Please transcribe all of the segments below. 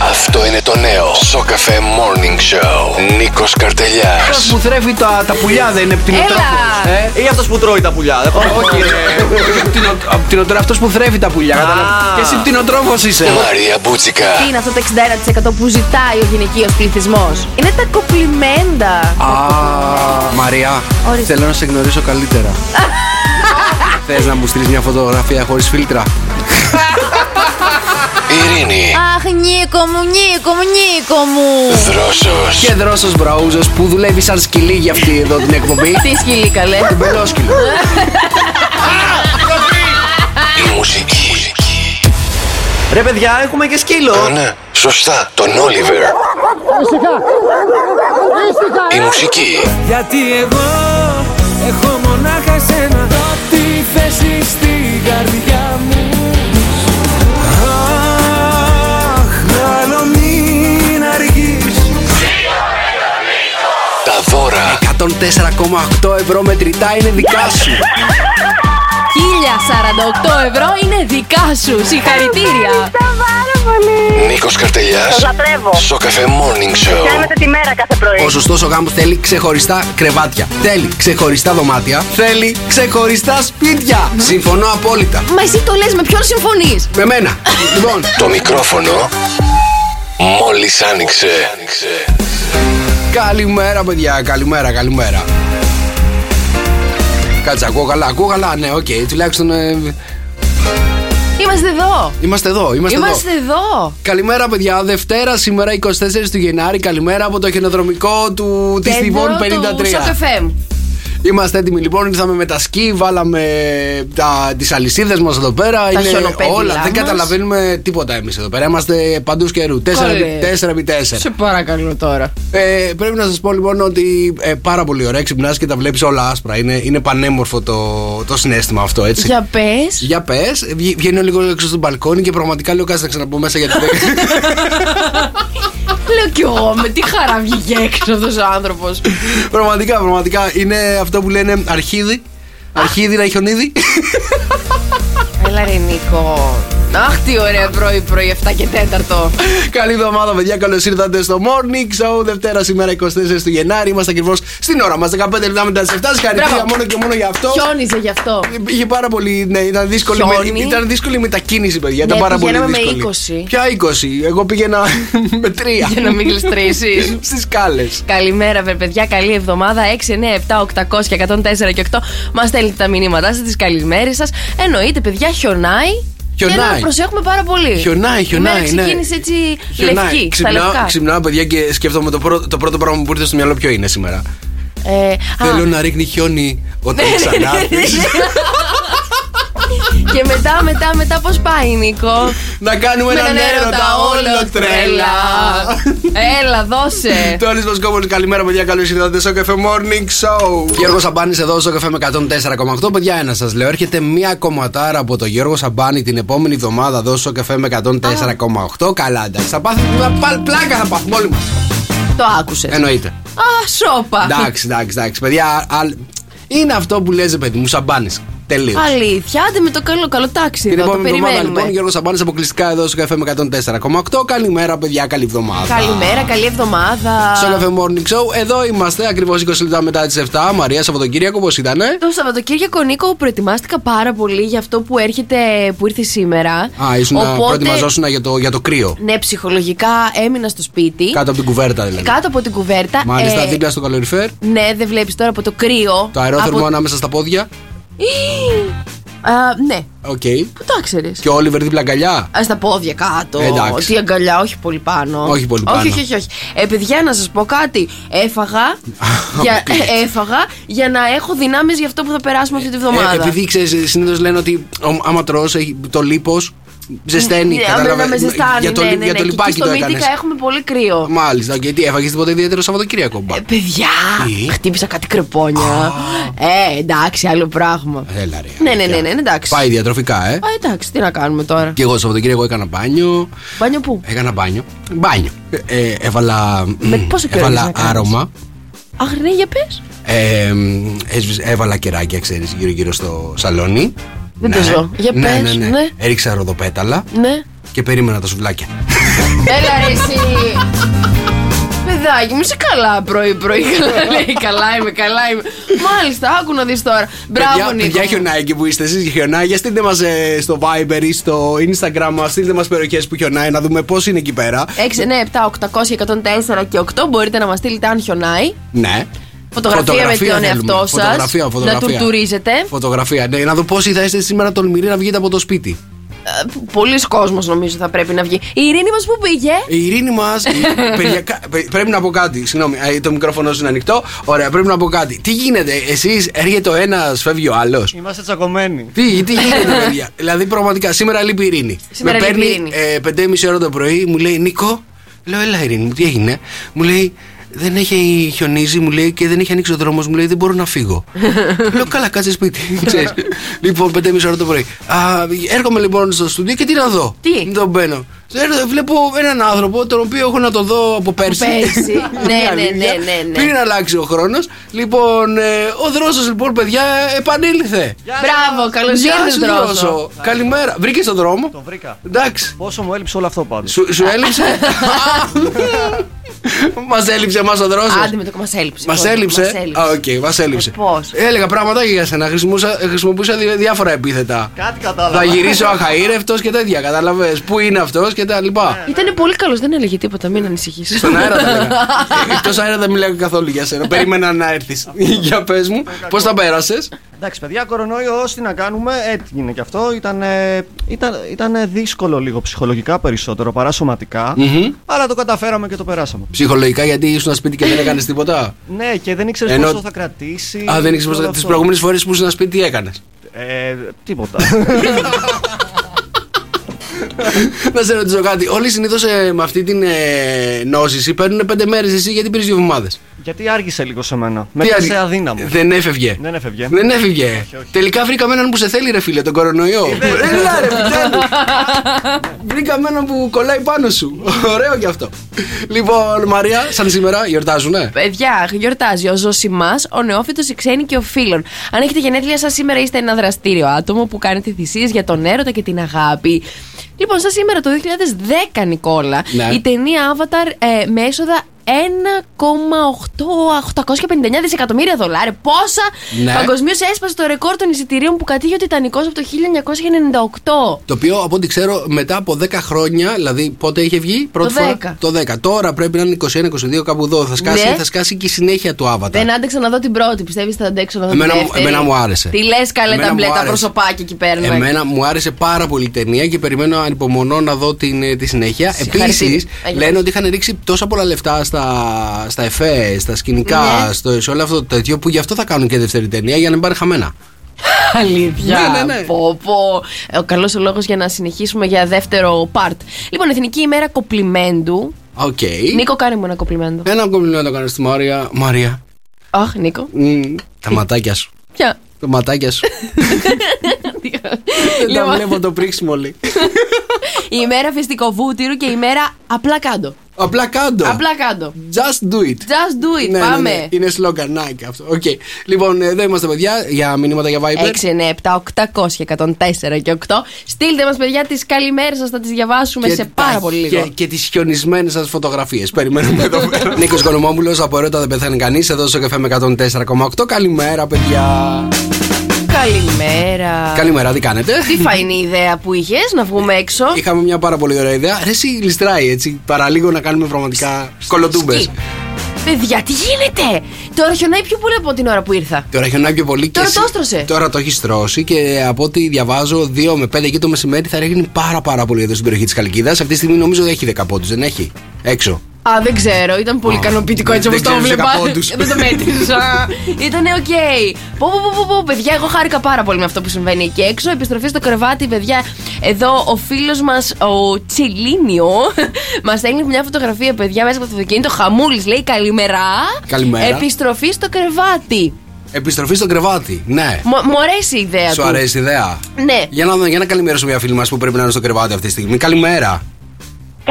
Αυτό είναι το νέο Σοκαφέ Morning Show. Νίκος Καρτελιάς. Αυτό που θρέφει τα, τα πουλιά δεν είναι πτηνοτρόφος. Ε; Ή αυτός που τρώει τα πουλιά. Δεν πάω- Όχι, ρε. Πτηνοτρόφος, αυτός που θρέφει τα πουλιά. κατάλαβες. Και εσύ πτηνοτρόφος είσαι. Μαρία Μπούτσικα. Τι είναι αυτό το 61% που ζητάει ο γυναικείος πληθυσμός; Είναι τα κοπλιμέντα. Α, Μαρία, Ορίστε. θέλω να σε γνωρίσω καλύτερα. Θες να μου στείλεις μια φωτογραφία χωρίς φίλτρα; Ειρήνη. Αχ, Νίκο μου, Νίκο μου, Νίκο μου. Δρόσος. Και δρόσος μπραούζος που δουλεύει σαν σκυλί για αυτή εδώ την εκπομπή. Τι σκυλί καλέ. Μπελόσκυλο. Η μουσική. Ρε παιδιά, έχουμε και σκύλο. Α, ναι, σωστά. Τον Όλιβερ. Η μουσική. Γιατί εγώ έχω μονάχα εσένα Τη θέση στην καρδιά μου δώρα. 104,8 ευρώ μετρητά είναι δικά σου. 1048 ευρώ είναι δικά σου. Συγχαρητήρια. Νίκος Καρτελιάς. λατρεύω. Σοκαφέ Morning Show. Κάνετε τη μέρα κάθε πρωί. Ο σωστός ο γάμος θέλει ξεχωριστά κρεβάτια. Θέλει ξεχωριστά δωμάτια. Θέλει ξεχωριστά σπίτια. Συμφωνώ απόλυτα. Μα εσύ το λες με ποιον συμφωνείς; Με μένα. λοιπόν, Το μικρόφωνο μόλις άνοιξε. Καλημέρα, παιδιά. Καλημέρα, καλημέρα. Κάτσε, ακούω καλά, ακούω καλά. Ναι, οκ, τουλάχιστον. ε, Είμαστε εδώ. είμαστε εδώ, είμαστε, Είμαστε εδώ. εδώ. Καλημέρα, παιδιά. Δευτέρα, σήμερα 24 του Γενάρη. Καλημέρα από το χιονοδρομικό του της Θηβών 53. Sok FM. Είμαστε έτοιμοι λοιπόν, ήρθαμε με τα σκι, βάλαμε τα, τις αλυσίδες μας εδώ πέρα. Τα χιονοπέδιλά όλα, δεν μας. καταλαβαίνουμε τίποτα εμείς εδώ πέρα. Είμαστε παντού καιρού. 4x4. Σε παρακαλώ τώρα. Ε, πρέπει να σας πω λοιπόν ότι ε, πάρα πολύ ωραία ξυπνάς και τα βλέπεις όλα άσπρα. Είναι, είναι πανέμορφο το, το συνέστημα αυτό έτσι. Για πες. Για πες, βγ- βγαίνω λίγο έξω στο μπαλκόνι και πραγματικά λέω κάτσε να ξαναμπω μέσα γιατί δεν... Λέω κι εγώ με τι χαρά βγήκε έξω αυτός ο άνθρωπος. πραγματικά, πραγματικά είναι αυτό που λένε αρχίδι. Αρχίδι να χιονίδι. Έλα ρε Νίκο. Αχ τι ωραία πρωί πρωί 7 και 4. Καλή εβδομάδα, παιδιά. Καλώς ήρθατε στο Morning Show. Δευτέρα σήμερα 24 του Γενάρη. Είμαστε ακριβώς στην ώρα μας. 15 λεπτά μετά τις 7. Συγχαρητήρια Μπράβο. μόνο και μόνο για αυτό. Χιόνιζε γι' αυτό. Είχε πάρα πολύ. Ναι, ήταν δύσκολη, με, Χιόνι. ήταν δύσκολη η μετακίνηση, παιδιά. ήταν Ναι, πάρα πολύ πηγαίναμε με δύσκολη. 20. Ποια 20. Εγώ πήγαινα με 3. Για να μην γλιστρήσεις. Στις κάλε. Καλημέρα, βε παιδιά. Καλή εβδομάδα. 6, 9, 7, 800 και 104 και 8. Μας στέλνετε τα μηνύματά σας, τις καλημέρες σας. Εννοείται, παιδιά, χιονάει. Και Χιονάει. να προσέχουμε πάρα πολύ. Χιονάει, Η χιονάει. μέρα ναι. ξεκίνησε έτσι Χιονάει. λευκή, στα Ξυπνάω, λευκά. ξυπνάω, παιδιά, και σκέφτομαι το πρώτο, το πρώτο πράγμα που ήρθε στο μυαλό ποιο είναι σήμερα. Ε, α, Θέλω να ρίχνει χιόνι όταν Ναι, ναι, ξανάρθεις. και μετά, μετά, μετά πώς πάει, Νίκο; Να κάνουμε Με έναν έρωτα όλο τρέλα. Έλα, δώσε. Τόνι Βοσκόπουλος, καλημέρα παιδιά. Καλώς ήρθατε στο Sok FM Morning Show. Γιώργος Σαμπάνης εδώ στο Sok FM 104,8. Παιδιά, ένα σας λέω. Έρχεται μία κομματάρα από το Γιώργο Σαμπάνη την επόμενη εβδομάδα εδώ στο Sok FM 104,8. Καλά, εντάξει. Θα πάθει πα- πλάκα, θα πάθουμε όλοι μας. Το άκουσες. Εννοείται. Α, σόπα. Εντάξει, εντάξει, εντάξει. Παιδιά, α- είναι αυτό που λες, παιδί μου, Σαμπάνης. Τελείως. Αλήθεια, άντε με το καλό, καλό τάξη Την εδώ, το επόμενη εβδομάδα περιμένουμε. λοιπόν, Γιώργο Σαμπάνη αποκλειστικά εδώ στο Sok FM 104,8. Καλημέρα, παιδιά, καλή εβδομάδα. Καλημέρα, καλή εβδομάδα. Στο Sok FM Morning Show. Εδώ είμαστε ακριβώς 20 λεπτά μετά τις 7. Μαρία Σαββατοκύριακο, πώς ήταν. Το Σαββατοκύριακο, Νίκο, προετοιμάστηκα πάρα πολύ για αυτό που έρχεται, που ήρθε σήμερα. Α, ήσουν να προετοιμαζόσουν για το, για το κρύο. Ναι, ψυχολογικά έμεινα στο σπίτι. Κάτω από την κουβέρτα δηλαδή. Κάτω από την κουβέρτα. Μάλιστα, Ε, δίπλα στο καλοριφέρ. Ναι, δεν βλέπεις τώρα από το κρύο. Το αερόθερμο από... ανάμεσα στα πόδια. Α, ναι, Οκ. πού το ξέρεις. Και ο Όλιβερ δίπλα αγκαλιά; Α, στα πόδια κάτω. Εντάξει. Τι αγκαλιά, όχι πολύ πάνω. Όχι πολύ πάνω. Όχι, όχι, όχι. όχι. Ε, παιδιά, να σας πω κάτι. Έφαγα, για, Οκ. έφαγα για να έχω δυνάμεις για αυτό που θα περάσουμε αυτή τη βδομάδα. Ε, επειδή ξέρεις, συνήθως λένε ότι ο- άμα τρως, έχει το λίπος ζεσταίνει. Ναι, κατάλαβε. να με ζεστάνει. Για το, ναι, λι- ναι, για ναι. το Και λιπάκι εκεί το στο έκανες. Μύτικα έχουμε πολύ κρύο. Μάλιστα, γιατί έφαγες τίποτα ιδιαίτερο Σαββατοκύριακο. μπα. Ε, παιδιά, Τι; χτύπησα κάτι κρεπόνια. Ε, εντάξει, άλλο πράγμα. Έλα ρε. Ναι, ναι, αλήθεια. ναι, ναι, εντάξει. Πάει διατροφικά, ε. Α, εντάξει, τι να κάνουμε τώρα. Και εγώ το Σαββατοκύριακο έκανα μπάνιο. Μπάνιο πού; Έκανα μπάνιο. Μπάνιο. Ε, ε, έβαλα. Με πόσο καιρό έβαλα έχεις να κάνεις; άρωμα. Αχ, ναι, για πες. Ε, έσβησα- έβαλα κεράκια, ξέρεις, γύρω-γύρω στο σαλόνι. Δεν το ζω. Για ναι, πες, ναι, ναι. ναι. Έριξα ροδοπέταλα Ναι. και περίμενα τα σουβλάκια. Έλα ρε εσύ. Παιδάκι μου, είσαι καλά πρωί-πρωί. Καλά λέει, καλά είμαι, καλά είμαι. Μάλιστα, άκου να δεις τώρα. Μπράβο, Παιδιά, Νίκο. παιδιά χιονάει εκεί που είστε εσείς χιονάει. Για στείλτε μας στο Viber ή στο Instagram μας, στείλτε μας περιοχές που χιονάει να δούμε πώς είναι εκεί πέρα. 6, 9, 7, 800, 104 και 8 μπορείτε να μας στείλετε αν χιονάει. Ναι. Φωτογραφία, με τον θέλουμε. εαυτό σας. Φωτογραφία, Να φωτογραφία. τουρτουρίζετε. Φωτογραφία. Ναι, να δω πόσοι θα είστε σήμερα τολμηροί να βγείτε από το σπίτι. Ε, Πολλοί κόσμος νομίζω θα πρέπει να βγει. Η Ειρήνη μας που πήγε. Η ειρήνη μας. πρέπει να πω κάτι. Συγγνώμη, ε, το μικρόφωνο σου είναι ανοιχτό. Ωραία, πρέπει να πω κάτι. Τι γίνεται, εσείς έρχεται ο ένας, φεύγει ο άλλος; Είμαστε τσακωμένοι. Τι, τι γίνεται, παιδιά; δηλαδή, πραγματικά, σήμερα λείπει η Ειρήνη. Σήμερα Με λείπει η παίρνει Ειρήνη. ε, 5,5 ώρα το πρωί, μου λέει Νίκο. Λέω, έλα Ειρήνη μου, τι έγινε; Μου λέει, δεν έχει χιονίζει, μου λέει και δεν έχει ανοίξει ο δρόμος, μου λέει δεν μπορώ να φύγω. Λέω καλά, κάτσε σπίτι. ξέρεις. λοιπόν, 5,5 ώρα το πρωί. Α, έρχομαι λοιπόν στο στούντιο και τι να δω. Τι; Δεν τον μπαίνω. Έρχομαι, Βλέπω έναν άνθρωπο τον οποίο έχω να το δω από πέρσι. πέρσι. Ναι, Είναι ναι, αλήθεια. ναι, ναι, ναι. Πριν αλλάξει ο χρόνος. Λοιπόν, ε, ο δρόσος λοιπόν, παιδιά, επανήλθε. Μπράβο, καλώς Γεια σου, ήρθε, Δρόσο. Δρόσο. Καλημέρα. Βρήκες τον δρόμο; Το βρήκα. Εντάξει. Πόσο μου έλειψε όλο αυτό πάντως. Σου, σου έλειψε; Μας έλειψε εμά ο δρόσο. Άντε με το μας έλειψε. Μας Πώς, έλειψε. μας έλειψε. Α, οκ, μας έλειψε. Ε, πώς; Έλεγα πράγματα για σένα. Χρησιμούσα, χρησιμοποιούσα δι- διάφορα επίθετα. Κάτι κατάλαβα. Θα γυρίσω αχαΐρευτο και τέτοια. Κατάλαβες. Πού είναι αυτός και τα λοιπά. Ήταν πολύ καλός, δεν έλεγε τίποτα, μην ανησυχείς. Στον αέρα τα έλεγα. Εκτός αέρα δεν μιλάω καθόλου για σένα. Περίμενα να έρθεις. Για πες μου, πώς τα πέρασες; Εντάξει, παιδιά, κορονοϊός, τι να κάνουμε, έγινε και αυτό. Ήταν, ήταν, ήταν δύσκολο λίγο ψυχολογικά περισσότερο παρά σωματικά. Αλλά το καταφέραμε και το περάσαμε. Ψυχολογικά γιατί ήσουν σπίτι και δεν έκανες τίποτα; Ναι, και δεν ήξερες Ενώ- πόσο θα κρατήσει. Α, δεν και ήξερε όλο τι αυτό. προηγούμενες φορές που ήσουν σπίτι τι έκανες; Ε, τίποτα. Να σε ρωτήσω κάτι. Όλοι συνήθως με αυτή την ε, νόσηση παίρνουν πέντε μέρες εσύ γιατί πήρες δύο εβδομάδες. Γιατί άργησε λίγο σε μένα. Με έπιασε αδύναμο. Δεν έφευγε. Δεν έφευγε. Δεν έφυγε. όχι. Τελικά βρήκαμε έναν που σε θέλει, ρε φίλε, τον κορονοϊό. Έλα, ρε, επιτέλου. βρήκαμε έναν που κολλάει πάνω σου. Ωραίο κι αυτό. Λοιπόν, Μαρία, σαν σήμερα γιορτάζουνε; Παιδιά, γιορτάζει ο Ζωσιμάς, ο νεόφυτος, η ξένη και ο φίλων. Αν έχετε γενέθλια σας σήμερα, είστε ένα δραστήριο άτομο που κάνετε θυσίες για τον έρωτα και την αγάπη. Λοιπόν, σαν σήμερα το 2010, Νικόλα, Ναι. η ταινία Avatar ε, με έσοδα 1,859 δισεκατομμύρια δολάρια. Πόσα! Ναι. Παγκοσμίως έσπασε το ρεκόρ των εισιτηρίων που κατήγε ο Τιτανικός από το 1998. Το οποίο από ό,τι ξέρω μετά από 10 χρόνια, δηλαδή πότε είχε βγει, πρώτη Το φορά; 10. Το 10. Τώρα πρέπει να είναι 21-22 κάπου εδώ. Θα σκάσει, Ναι. θα σκάσει και η συνέχεια του Avatar. Δεν άντεξα να δω την πρώτη. Πιστεύεις θα αντέξω να δω Εμένα την μου- δεύτερη; εμένα μου άρεσε. Τι λες, καλέ Εμένα τα μπλε, μου τα άρεσε. προσωπάκια εκεί πέρα. Εμένα μου άρεσε πάρα πολύ η ταινία και περιμένω ανυπομονώ να δω την, ε, τη συνέχεια. Συγχαρητήρια. Επίσης, Έγινε. λένε ότι είχαν ρίξει τόσα πολλά λεφτά στα, στα εφέ, στα σκηνικά, Ναι. στο, σε όλο αυτό το τέτοιο που γι' αυτό θα κάνουν και δεύτερη ταινία για να μην πάρει χαμένα. Αλήθεια. Ναι, ναι, ναι. Πω, πω. Ε, Ο καλός ο λόγος για να συνεχίσουμε για δεύτερο part. Λοιπόν, Εθνική ημέρα κοπλιμέντου. Οκ. Νίκο, κάνε μου ένα κοπλιμέντο. Ένα κομπλιμέντο το κάνω στη Μαρία. Μαρία. Αχ, Νίκο. μ, τα ματάκια σου. Ποια; Τα ματάκια σου. Δεν τα Λοιπόν, βλέπω το πρίξιμο λέει. η ημέρα φιστικοβούτυρου και η ημέρα απλά κάτω. Απλά κάτω. Απλά κάτω. Just do it. Just do it. Ναι, ναι, Πάμε. ναι. Είναι σλογκανάκι αυτό. Οκ. Λοιπόν, εδώ είμαστε παιδιά για μηνύματα για Viber. 6, 9, 7, 800, 104 και 8. Στείλτε μας, παιδιά, τις καλημέρες σας. Θα τις διαβάσουμε σε πάρα τα- πολύ λίγο. Και, και τις χιονισμένες σας φωτογραφίες. Περιμένουμε εδώ πέρα. Νίκος Οικονομόπουλος, από έρωτα δεν πεθάνει κανείς. Εδώ στο Sok FM 104,8. Καλημέρα, παιδιά. Καλημέρα. Καλημέρα, τι κάνετε; Τι φαεινή ιδέα που είχες να βγούμε έξω; Είχαμε μια πάρα πολύ ωραία ιδέα. Ρε, εσύ γλιστράει έτσι. Παραλίγο να κάνουμε πραγματικά κολοτούμπες. Σκι. Παιδιά, τι γίνεται! Τώρα χιονάει πιο πολύ από την ώρα που ήρθα. Τώρα χιονάει πιο πολύ και. Τώρα εσύ- το έστρωσε. Τώρα το έχεις στρώσει και από ό,τι διαβάζω, 2 με 5 εκεί το μεσημέρι θα ρίχνει πάρα πάρα πολύ εδώ στην περιοχή της Χαλκίδας. Αυτή τη στιγμή νομίζω δεν έχει 10 πόντους, δεν έχει; Έξω. Α, δεν ξέρω, ήταν πολύ Α, ικανοποιητικό έτσι δεν όπως το ξέρεις βλέπα. δέκα πόντους. δεν το μέτρησα. ήταν οκ. Πω, πω, πω, πω, πω, παιδιά, εγώ χάρηκα πάρα πολύ με αυτό που συμβαίνει εκεί έξω. Επιστροφή στο κρεβάτι, παιδιά. Εδώ ο φίλος μας, ο Τσιλίνιο, μας στέλνει μια φωτογραφία, παιδιά, μέσα από το αυτοκίνητο. Χαμούλης λέει καλημέρα. Καλημέρα. Επιστροφή στο κρεβάτι. Επιστροφή στο κρεβάτι. Ναι. Μου μου αρέσει η ιδέα Σου του. αρέσει η ιδέα; Ναι. Για να, δω- για να καλημερώσουμε μια φίλη μας που πρέπει να είναι στο κρεβάτι αυτή τη στιγμή. Καλημέρα.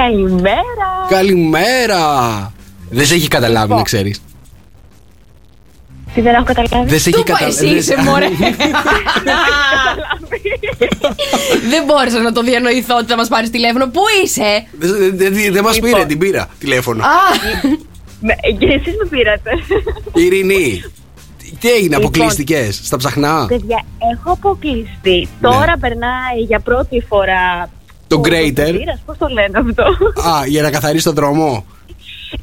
Καλημέρα. Καλημέρα. Δεν σε έχει καταλάβει, να ξέρεις. Τι δεν έχω καταλάβει. Δεν σε έχει Του είπα, εσύ καταλάβει. είσαι, μωρέ. Δεν μπόρεσα να το διανοηθώ ότι θα μας πάρεις τηλέφωνο. Πού είσαι; Δεν μας Λοιπόν. πήρε, την πήρα τηλέφωνο. Α, Με- Και εσείς με πήρατε. Ειρηνή, τι έγινε, Λοιπόν. αποκλειστικέ στα ψαχνά; Παιδιά, έχω αποκλειστεί. Τώρα περνάει για πρώτη φορά. Το ο Greater. κινητήρας, Πώς το λένε αυτό; Α, για να καθαρίσει τον δρόμο.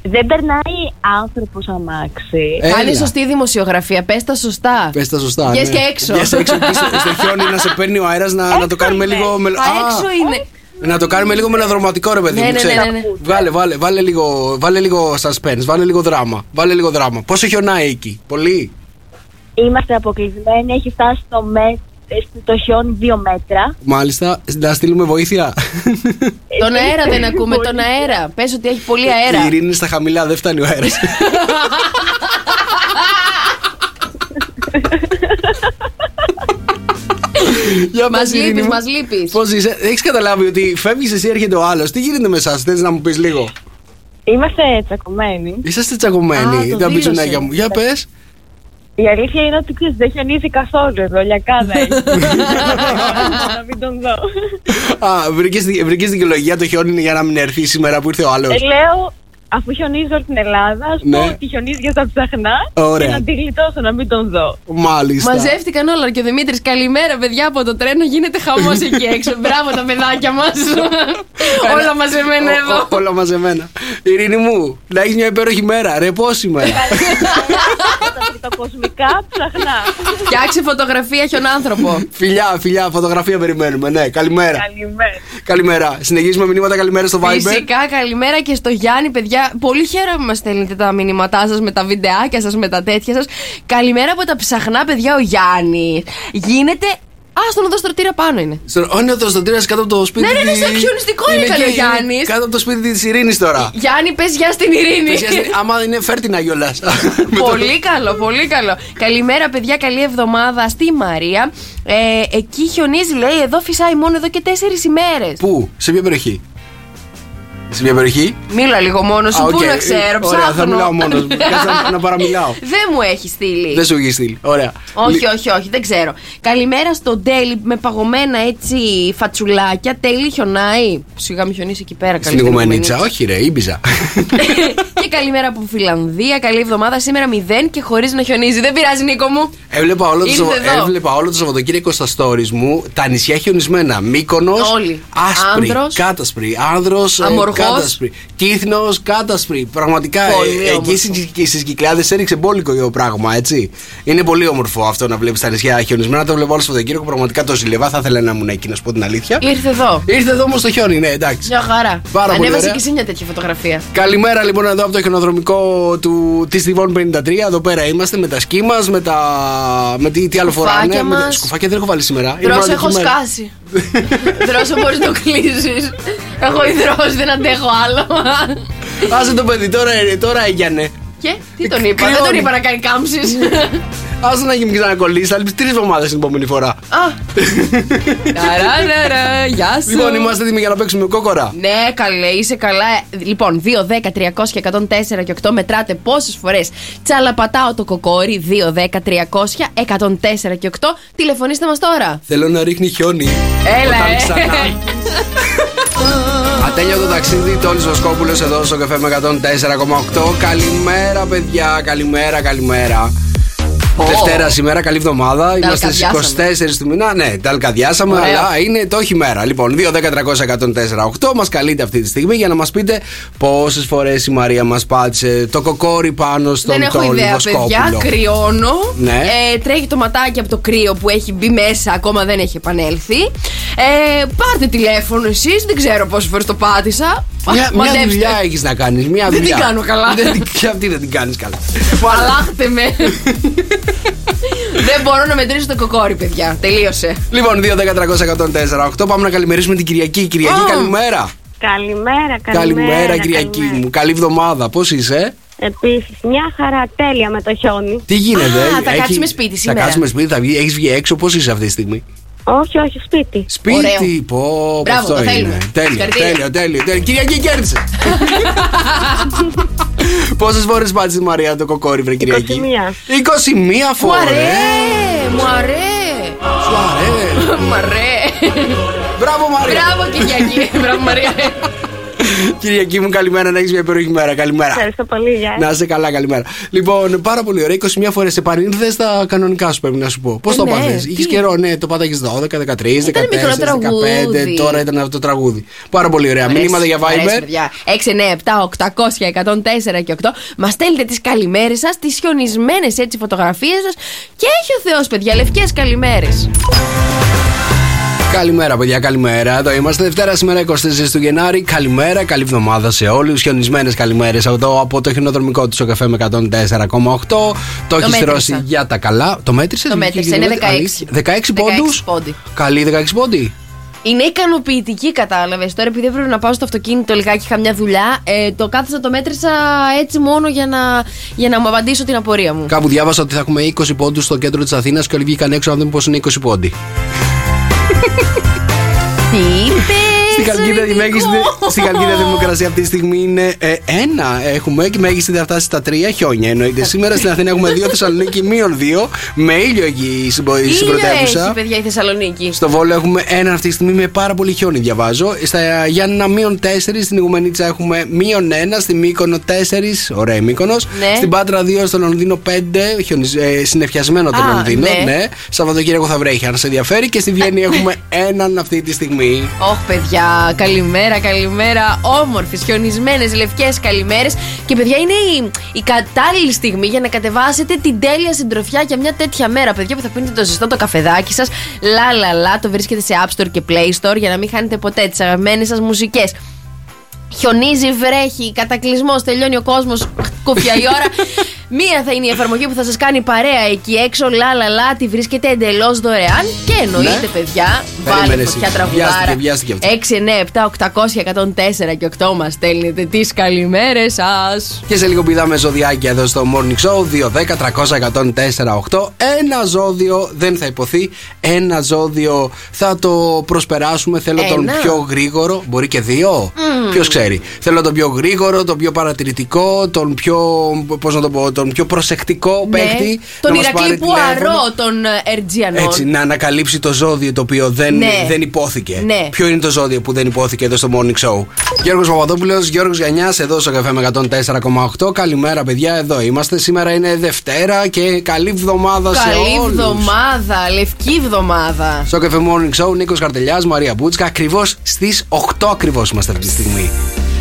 Δεν περνάει άνθρωπος αμάξι. Έλα. κάνει σωστή δημοσιογραφία. Πες τα σωστά. Πες τα σωστά. Βγες ναι. και έξω. Βγες έξω εκεί στο, στο χιόνι να σε παίρνει ο αέρας να, να το κάνουμε είναι. λίγο. μελο- Α, έξω είναι. Να το κάνουμε λίγο μελοδροματικό, ρε παιδί Ναι, μου. ναι, ξέρεις. ναι, ναι, ναι. Βάλε, βάλε, βάλε, λίγο, βάλε λίγο suspense, βάλε λίγο δράμα. Βάλε λίγο δράμα. Πόσο χιονάει εκεί, Πολύ; Είμαστε αποκλεισμένοι. Έχει φτάσει το, με... το χιόνι δύο μέτρα. Μάλιστα, να στείλουμε βοήθεια. Τον αέρα δεν ακούμε, τον αέρα. Πες ότι έχει πολύ Η αέρα. ειρήνη είναι στα χαμηλά, δεν φτάνει ο αέρας. Μας λείπεις, μας λείπεις. Πώς είσαι, έχεις καταλάβει ότι φεύγεις εσύ, έρχεται ο άλλος. Τι γίνεται με εσάς, θες να μου πεις λίγο; Είμαστε τσακωμένοι. Είσαστε Α, τσακωμένοι, το τα δήλωσε. μπιτσουνάκια μου. Για πες. Η αλήθεια είναι ότι ξέρεις, δεν χιονίζει καθόλου εδώ. Λιακάδα έχει. να μην τον δω. Α, βρήκες δικαιολογία το χιόνι είναι για να μην έρθει σήμερα που ήρθε ο άλλος; Ε, λέω, αφού χιονίζει όλη την Ελλάδα, ας Ναι. πω ότι χιονίζει για τα ψαχνά. Ωραία. Και να τη γλιτώσω, να μην τον δω. Μάλιστα. Μαζεύτηκαν όλα και ο Δημήτρης. Καλημέρα, παιδιά από το τρένο. Γίνεται χαμός εκεί έξω. Μπράβο τα παιδάκια μας. όλα μαζεμένα Ο- εδώ. ο- Όλα μαζεμένα. Ειρήνη μου, να έχει μια υπέροχη μέρα. Ρε, πόση μέρα. τα τριτοκοσμικά ψαχνά. Φτιάξε φωτογραφία χιονάνθρωπο. φιλιά, φιλιά, φωτογραφία περιμένουμε. Ναι, καλημέρα. Καλημέρα. Καλημέρα. Συνεχίζουμε μηνύματα καλημέρα στο Viber. Φυσικά, καλημέρα και στο Γιάννη, παιδιά. Πολύ χαίρομαι που μας στέλνετε τα μηνύματά σας με τα βιντεάκια σας, με τα τέτοια σας. Καλημέρα από τα ψαχνά, παιδιά, ο Γιάννη. Γίνεται. Α, στον οδό στρωτήρα πάνω είναι. Στο- Ω, ναι, το στοτήρα κάτω από το σπίτι. Ναι, ναι, ναι, της- στο χιονιστικό είναι, καλέ, ο εκεί, Γιάννης. Κάτω από το σπίτι της Ειρήνης τώρα. Γιάννη, πες γεια στην Ειρήνη. Πες, γιατί Άμα είναι φέρτη να γιολά. Πολύ καλό, πολύ καλό. Καλημέρα, παιδιά. Καλή εβδομάδα στη Μαρία. Ε, εκεί χιονίζει, λέει, εδώ φυσάει μόνο εδώ και τέσσερις ημέρες. Πού, σε ποια περιοχή; Σε ποια περιοχή; Μίλα λίγο μόνος σου, Α, πού οκ. να ξέρω, Ωραία, θα ψάχνω. μιλάω μόνος. Κάτσε να- να παραμιλάω. Δεν μου έχει στείλει. Δεν σου έχει στείλει. Ωραία. Όχι, όχι, όχι, δεν ξέρω. Καλημέρα στο Ντέλι με παγωμένα έτσι φατσουλάκια. Τέλει χιονάει. Σιγά μην χιονίσει εκεί πέρα. Στην καλή Ιγουμενίτσα, όχι ρε, ήμπιζα. και καλημέρα από Φιλανδία. Καλή εβδομάδα. Σήμερα 0 και χωρίς να χιονίζει. Δεν πειράζει, Νίκο μου. Έβλεπα όλο, το, Ήρθε Σαββα- εδώ. έβλεπα όλο το Σαββατοκύριακο στα stories μου τα νησιά χιονισμένα. Μύκονο, Όλοι. άσπρη, Άνδρος. κάτασπρη, άνδρος, Αμοργός. Κάτασπρη, κύθνο, κάτασπρη. Πραγματικά Πολύ ε, εκεί όμορφο. στις κυκλάδες έριξε μπόλικο το πράγμα, έτσι. Είναι πολύ όμορφο αυτό να βλέπεις τα νησιά χιονισμένα. Το βλέπω όλο το Σαββατοκύριακο. Πραγματικά το ζηλεύα. Θα ήθελα να ήμουν εκεί, να σου πω την αλήθεια. Ήρθε εδώ. Ήρθε εδώ όμως το χιόνι, ναι, εντάξει. Μια χαρά. Πάρα πολύ Ανέβασε ωραία. και εσύ μια τέτοια φωτογραφία. Καλημέρα λοιπόν εδώ από το χιονοδρομικό του της Τιβών 53. Εδώ πέρα είμαστε με τα σκι μας, με τα. με τι, τι άλλο Σκουφάκια φοράνε. Με τα... μας. Σκουφάκια δεν έχω βάλει σήμερα. Είναι Δρόσο μοναδική έχω μέρα. σκάσει. Δρόσο μπορείς να το κλείσεις. Έχω υδρώσει, δεν αντέχω άλλο. Άσε το παιδί, τώρα, τώρα έγιανε. Και τι τον είπα, δεν Κρυώνει. τον είπα να κάνει κάμψεις. Άσε να γίνει ξανακολλήσεις. Θα λείψεις τρεις εβδομάδες την επόμενη φορά. Α. Ταραραρα, Γεια σου. Λοιπόν, είμαστε έτοιμοι για να παίξουμε κόκορα. Ναι, καλέ, είσαι καλά. Λοιπόν, 2, 10, 300 και 104 και 8 μετράτε πόσες φορές τσαλαπατάω το κοκόρι. 2, 10, 300, 104 και 8. Τηλεφωνήστε μας τώρα. Θέλω να ρίχνει χιόνι. Έλα, Όταν ε. ξανά. Ατέλειο το ταξίδι, Τόλι Βοσκόπουλο εδώ στο καφέ με 104,8. Καλημέρα, παιδιά, καλημέρα, καλημέρα. Δευτέρα σήμερα, καλή εβδομάδα. Είμαστε στις αλκαδιάσαμε. 24 του μήνα. Ναι, τα αλκαδιάσαμε, Ωραία. αλλά είναι το όχι μέρα. Λοιπόν, 2, 10, 300, 104, 8. Μας καλείτε αυτή τη στιγμή για να μας πείτε πόσες φορές η Μαρία μας πάτησε το κοκόρι πάνω στον Δεν έχω Τόλι ιδέα, παιδιά. Βοσκόπουλο. Κρυώνω. Ναι. Ε, τρέχει το ματάκι από το κρύο που έχει μπει μέσα, ακόμα δεν έχει επανέλθει. Ε, πάρτε τηλέφωνο εσείς, δεν ξέρω πόσες φορές το πάτησα. Μια, μια Μαντέψτε. δουλειά έχεις να κάνεις. Μια Δεν δουλειά. την κάνω καλά. Δεν την- και αυτή δεν την κάνεις καλά. Αλλάχτε με. δεν μπορώ να μετρήσω το κοκόρι, παιδιά. Τελείωσε. Λοιπόν, 2, 10, 300, 104, 8. Πάμε να καλημερίσουμε την Κυριακή. Κυριακή, Α. καλημέρα. Καλημέρα, καλημέρα. Καλημέρα, Κυριακή μου. Καλή εβδομάδα. Πώς είσαι, Επίσης, μια χαρά τέλεια με το χιόνι. Τι γίνεται, Α, ε, θα έχει- κάτσουμε σπίτι σήμερα. Θα κάτσουμε σπίτι, θα βγει, έχεις βγει έξω, πώς είσαι αυτή τη στιγμή; Όχι, όχι, σπίτι. Σπίτι, Ωραίο. πω, πω, Μπράβο, αυτό το είναι. θέλουμε. Τέλειο, Συγχαρητήρια. τέλειο, τέλειο, τέλειο. Κυριακή κέρδισε. Πόσες φορές πάτησες η Μαρία το κοκόρι, βρε Κυριακή. 21. 21 Μου φορές. αρέ! Μου αρέ! Σου αρέ. Μου αρέ! Μπράβο, Μαρία. Μπράβο Κυριακή! Μπράβο Μαρία! Κυριακή μου, καλημέρα να έχεις μια υπέροχη μέρα. Καλημέρα. Ευχαριστώ πολύ, γεια. Να είσαι καλά, καλημέρα. Λοιπόν, πάρα πολύ ωραία. 21 φορές επανήλθε στα κανονικά σου, πρέπει να σου πω. Πώς Ε, το ναι, πάθε. τι; Είχες καιρό, ναι, το πάταγες 12, 13, 14, 15. μικρό τραγούδι. Τώρα ήταν αυτό το τραγούδι. Πάρα πολύ ωραία. Αρέσει, Μηνύματα για αρέσει, Viber. παιδιά. 6, 9, 7, 800, 104 και 8. Μας στέλνετε τις καλημέρες σας, τις χιονισμένες έτσι φωτογραφίες σας. Και έχει ο Θεός, παιδιά, λευκές καλημέρες. Καλημέρα, παιδιά, καλημέρα. Εδώ είμαστε Δευτέρα σήμερα 24 του Γενάρη. Καλημέρα, καλή εβδομάδα σε όλους. Χιονισμένες καλημέρες εδώ από το χινοδρομικό του καφέ με 104,8. Το έχεις μέτρησα. στρώσει για τα καλά. Το μέτρησες, Το βγήκε μέτρησα, και είναι αλήθεια. 16. 16 πόντους; 16 πόντι. Καλή 16 πόντι. Είναι ικανοποιητική, κατάλαβες. Τώρα, επειδή έπρεπε να πάω στο αυτοκίνητο λιγάκι, είχα μια δουλειά. Ε, το κάθισα, το μέτρησα έτσι μόνο για να, για να μου απαντήσω την απορία μου. Κάπου διάβασα ότι θα έχουμε 20 πόντους στο κέντρο της Αθήνας και όλοι βγήκαν έξω να δούμε πώς είναι 20 πόντοι. Τι είπε. Στην Καλκίδα, η μέγιστη, στην Καλκίδα Δημοκρασία αυτή τη στιγμή είναι ε, ένα έχουμε και η μέγιστη θα φτάσει στα τρία χιόνια. Εννοείται σήμερα στην Αθήνα έχουμε δύο, Θεσσαλονίκη μείον δύο, με ήλιο εκεί στην πο- στην Ήλιο έχει, πρωτεύουσα. παιδιά, η Θεσσαλονίκη. Στο Βόλο έχουμε ένα αυτή τη στιγμή με πάρα πολύ χιόνι, διαβάζω. Στα Γιάννηνα μείον 4, στην Ιγουμενίτσα έχουμε μείον 1, στη Μύκονο 4, ωραία Μύκονος. Ναι. Στην Πάτρα 2, στο Λονδίνο 5, χιονισ- ε, συννεφιασμένο το Α, Λονδίνο. ναι. Ναι. Σαββατοκύριακο θα βρέχει, αν σε ενδιαφέρει. Και στη Βιέννη έχουμε έναν αυτή τη στιγμή. Ωχ, παιδιά, καλημέρα, καλημέρα. Όμορφες, χιονισμένες, λευκές καλημέρες. Και, παιδιά, είναι η, η κατάλληλη στιγμή για να κατεβάσετε την τέλεια συντροφιά για μια τέτοια μέρα. Παιδιά, που θα πίνετε το ζεστό το καφεδάκι σας. Λα, λα, λα. Το βρίσκετε σε App Store και Play Store για να μην χάνετε ποτέ τις αγαπημένες σας μουσικές. Χιονίζει, βρέχει, κατακλυσμός, τελειώνει ο κόσμος, κούφια η ώρα. Μία θα είναι η εφαρμογή που θα σας κάνει παρέα εκεί έξω. Λα, λα, λα, τη βρίσκεται εντελώς δωρεάν. Και εννοείται, Ναι. παιδιά, Περίμενε βάλε εσύ. φωτιά Βιάστηκε, τραγουδάρα. βιάστηκε αυτό. 6, 9, 7, 800, 104 και 8 μας στέλνετε τις καλημέρες σας. Και σε λίγο πηδάμε ζωδιάκια εδώ στο Morning Show 2, 10, 300, 104, 8. Ένα ζώδιο δεν θα υποθεί. Ένα ζώδιο θα το προσπεράσουμε. Θέλω τον Ένα. πιο γρήγορο. Μπορεί και δύο. Ποιος ξέρει. Θέλω τον πιο γρήγορο, τον πιο παρατηρητικό, τον πιο. Πώς να το πω, τον πιο προσεκτικό παίκτη. Ναι. Τον να μας πάρει Ηρακλή τηλέφωνο. Πουαρό των ε, Ερτζιανών. Έτσι, να ανακαλύψει το ζώδιο το οποίο δεν, Ναι. δεν υπόθηκε. Ναι. Ποιο είναι το ζώδιο που δεν υπόθηκε εδώ στο Morning Show; Γιώργος Παπαδόπουλος, Γιώργος Γιαννιάς, εδώ στο καφέ με 104,8. Καλημέρα, παιδιά, εδώ είμαστε. Σήμερα είναι Δευτέρα και καλή εβδομάδα σε Καλή όλους. εβδομάδα, λευκή εβδομάδα. Στο καφέ Morning Show, Νίκος Καρτελιάς, Μαρία Μπούτσκα. Ακριβώς στις 8 ακριβώς είμαστε αυτή τη στιγμή.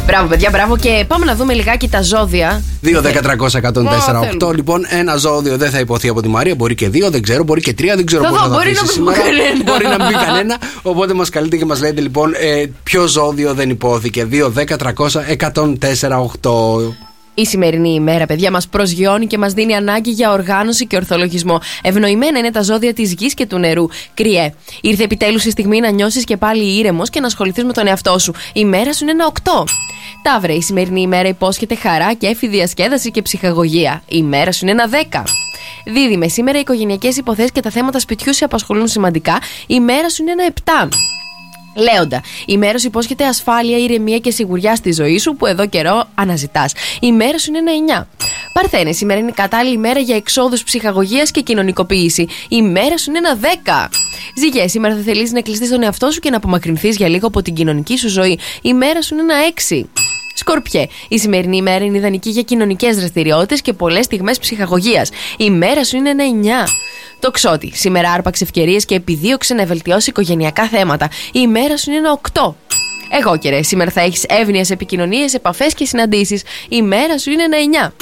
Μπράβο, παιδιά, μπράβο. Και πάμε να δούμε λιγάκι τα ζώδια. 2, 10, 300, 104, Ω, 8. θέλουμε. Λοιπόν, ένα ζώδιο δεν θα υποθεί από τη Μαρία. Μπορεί και δύο, δεν ξέρω. Μπορεί και τρία, δεν ξέρω Θα πώ δω, θα τα μπορεί αφήσει να μην σήμερα. μπει κανένα. Μπορεί να μην μπει κανένα. Οπότε μας καλείτε και μας λέτε λοιπόν ε, ποιο ζώδιο δεν υπόθηκε. 2, 10, 300, 104, 8. Η σημερινή ημέρα, παιδιά, μας προσγειώνει και μας δίνει ανάγκη για οργάνωση και ορθολογισμό. Ευνοημένα είναι τα ζώδια της γης και του νερού. Κριέ. Ήρθε επιτέλους η στιγμή να νιώσεις και πάλι ήρεμος και να ασχοληθείς με τον εαυτό σου. Η μέρα σου είναι ένα 8. Ταύρε, η σημερινή ημέρα υπόσχεται χαρά και έφη διασκέδαση και ψυχαγωγία. Η μέρα σου είναι ένα 10. Δίδυμε, σήμερα οι οικογενειακές υποθέσεις και τα θέματα σπιτιού σε απασχολούν σημαντικά. Η μέρα σου είναι ένα 7. Λέοντα, η μέρα σου υπόσχεται ασφάλεια, ηρεμία και σιγουριά στη ζωή σου που εδώ καιρό αναζητάς. Η μέρα σου είναι ένα 9. Παρθένε, σήμερα είναι η κατάλληλη μέρα για εξόδους ψυχαγωγίας και κοινωνικοποίηση. Η μέρα σου είναι ένα 10. Ζυγέ, σήμερα θα θελήσεις να κλειστείς τον εαυτό σου και να απομακρυνθείς για λίγο από την κοινωνική σου ζωή. Η μέρα σου είναι ένα 6. Σκορπιέ, η σημερινή ημέρα είναι ιδανική για κοινωνικές δραστηριότητες και πολλές στιγμές ψυχαγωγίας. Η μέρα σου είναι ένα 9. Το ξότι, σήμερα άρπαξε ευκαιρίες και επιδίωξε να βελτιώσει οικογενειακά θέματα. Η ημέρα σου είναι ένα 8. Εγώ και ρε, σήμερα θα έχεις εύνοια επικοινωνίες, επαφές και συναντήσεις. Η μέρα σου είναι ένα 9.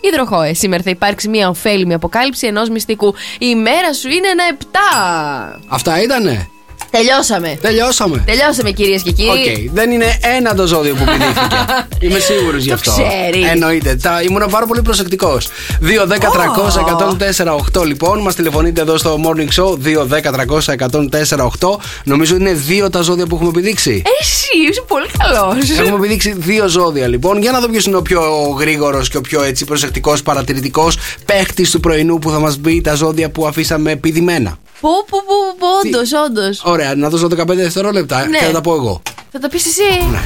Υδροχόε, σήμερα θα υπάρξει μια ωφέλιμη αποκάλυψη ενός μυστικού. Η μέρα σου είναι ένα 7. Αυτά ήτανε. Τελειώσαμε. Τελειώσαμε. Τελειώσαμε κυρίες και κύριοι. Οκ, δεν είναι ένα το ζώδιο που πηδήθηκε. Είμαι σίγουρος γι' Το αυτό. ξέρεις. Εννοείται. Τα, ήμουν πάρα πολύ προσεκτικός. 2, 10, 300, 104, 8 λοιπόν. Μας τηλεφωνείτε εδώ στο morning show. 2, 10, 300, 104, 8. Νομίζω είναι δύο τα ζώδια που έχουμε επιδείξει. Εσύ είσαι πολύ καλός. Έχουμε επιδείξει δύο ζώδια λοιπόν. Για να δω ποιος είναι ο πιο γρήγορος και ο πιο έτσι προσεκτικός, παρατηρητικός παίχτης του πρωινού που θα μας πει τα ζώδια που αφήσαμε πηδημένα. Πού, πού, πού, πού, όντως, όντως. Ωραία, να δώσω 15 δευτερόλεπτα Ναι. και θα τα πω εγώ. Θα τα πεις εσύ. Α,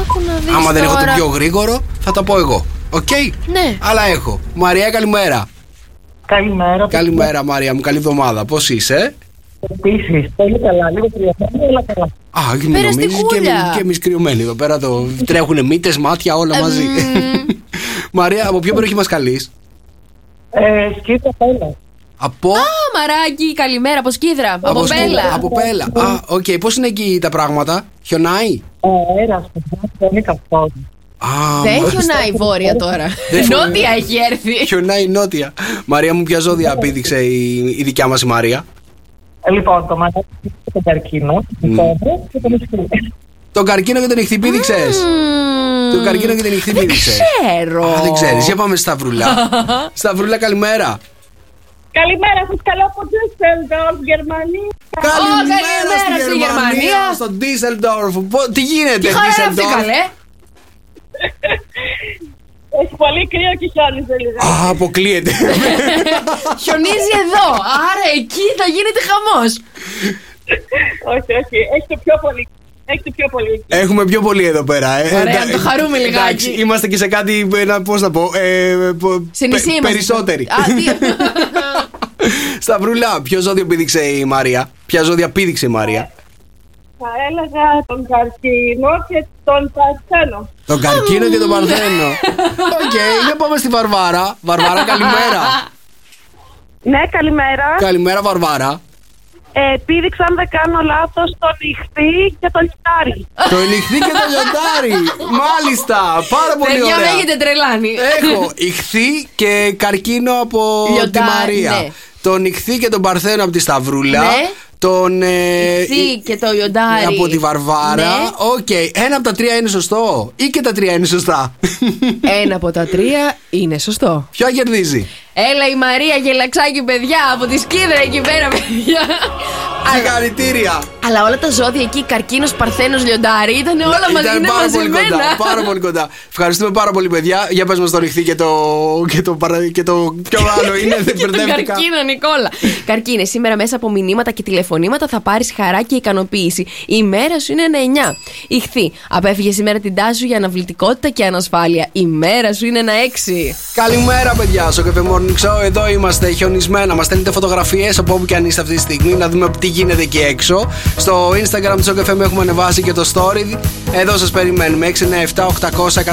άκου να δεις Άμα δεν έχω το τώρα. πιο γρήγορο, θα τα πω εγώ. Οκ; Ναι. Αλλά έχω. Μαρία, καλημέρα. Καλημέρα. Καλημέρα, Μαρία μου. Καλή εβδομάδα. Πώς είσαι; Επίσης, πολύ καλά. Λίγο κρυωμένο, αλλά καλά. Α, και μην νομίζεις και, Περαστικούλα. και εμείς κρυωμένοι εδώ πέρα. Το... Τρέχουν μύτες, μάτια, όλα μαζί. Μαρία, από ποιο περιοχή μας καλείς; Ε, σκύψα πέλα. Από. Α, μαράκι, καλημέρα από Σκίδρα. Από Σκύλα. Μπέλα. Από Πέλα. Α, οκ. Πώς είναι εκεί τα πράγματα, χιονάει; Αέρας, δεν καθόλου. Α, Δεν μάλιστα. χιονάει βόρεια τώρα. Δεν χιονάει. Νότια έχει έρθει. Χιονάει νότια. Μαρία μου, ποια ζώδια πήδηξε η, η δικιά μας η Μαρία; Ε, Λοιπόν, το μαγαζί και το καρκίνο, το κόμπρο και το μυστήριο. Το καρκίνο και τον ηχθή πήδηξες. Το καρκίνο και τον ηχθή πήδηξες. Ξέρω. Α, δεν ξέρεις. Για πάμε στη Σταυρούλα. Σταυρούλα, καλημέρα. Καλημέρα, σας καλώ από Düsseldorf, Γερμανία. καλημέρα στη Γερμανία. στο Ντίσσελντορφ. Τι γίνεται, Τι χαρά είναι αυτή, Ντίσσελντορφ. καλέ. Έχει πολύ κρύο και χιόνιζε λίγο. Α, αποκλείεται. Χιονίζει εδώ. Άρα εκεί θα γίνεται χαμός. όχι, όχι, έχετε πιο πολύ. Έχετε πιο πολύ. Έχουμε πιο πολύ εδώ πέρα. Ε. Ωραία, Εντά- να το χαρούμε λιγάκι. εντάξει, είμαστε και σε κάτι. Πώς να πω. Ε, πο- Σε νησί πε- είμαστε. Περισσότεροι. Α, τι. Σταυρούλα, ποιο ζώδιο πήδηξε η Μαρία; Ποια ζώδια πήδηξε η Μαρία; Θα έλεγα τον καρκίνο και τον παρθένο. Τον καρκίνο και τον παρθένο. Οκ, για πάμε στη Βαρβάρα. Βαρβάρα, καλημέρα. Ναι, καλημέρα. καλημέρα, Βαρβάρα. Ε, πήδηξα, αν δεν κάνω λάθος, τον ιχθύ και τον λιοντάρι. Τον ιχθύ και το λιοντάρι. Μάλιστα, πάρα πολύ Παιδιά, με ωραία. έχετε τρελάνει. Έχω ιχθύ και καρκίνο από τη Λιοντάρι, Μαρία. ναι. Τον ιχθύ και τον Παρθένο από τη Σταυρούλα. Ναι. Τον. Ε, Εσύ και το λιοντάρι. Από τη Βαρβάρα. Ναι. Οκ. Ένα από τα τρία είναι σωστό. Ή και τα τρία είναι σωστά; Ένα από τα τρία είναι σωστό. Ποια κερδίζει; Έλα η Μαρία Γελαξάκη, παιδιά, από τη σκίδρα εκεί πέρα, παιδιά. Συγχαρητήρια. Αλλά όλα τα ζώδια εκεί, καρκίνος, παρθένος, λιοντάρι, ήταν όλα μαζί Ήταν είναι πάρα πολύ μαζεμένα. κοντά. Πάρα πολύ κοντά. Ευχαριστούμε πάρα πολύ, παιδιά. Για πες μας το νυχθή και το. και το, παρα- και το ποιο άλλο είναι. Δεν Και τον μπερδεύτηκα. καρκίνο, Νικόλα. Καρκίνε, σήμερα μέσα από μηνύματα και τηλεφωνήματα θα πάρεις χαρά και ικανοποίηση. Η μέρα σου είναι ένα 9. Ηχθή, απέφυγε σήμερα την τάση σου για αναβλητικότητα και ανασφάλεια. Η μέρα σου είναι ένα 6. Καλημέρα, παιδιά. Στο Cafe Morning Show. Εδώ είμαστε χιονισμένα. Μας στέλνετε φωτογραφίες από όπου και αν είστε αυτή τη στιγμή να δούμε τι γίνεται εκεί έξω. Στο Instagram του Cafe έχουμε ανεβάσει και το story. Εδώ σας περιμένουμε. 697 800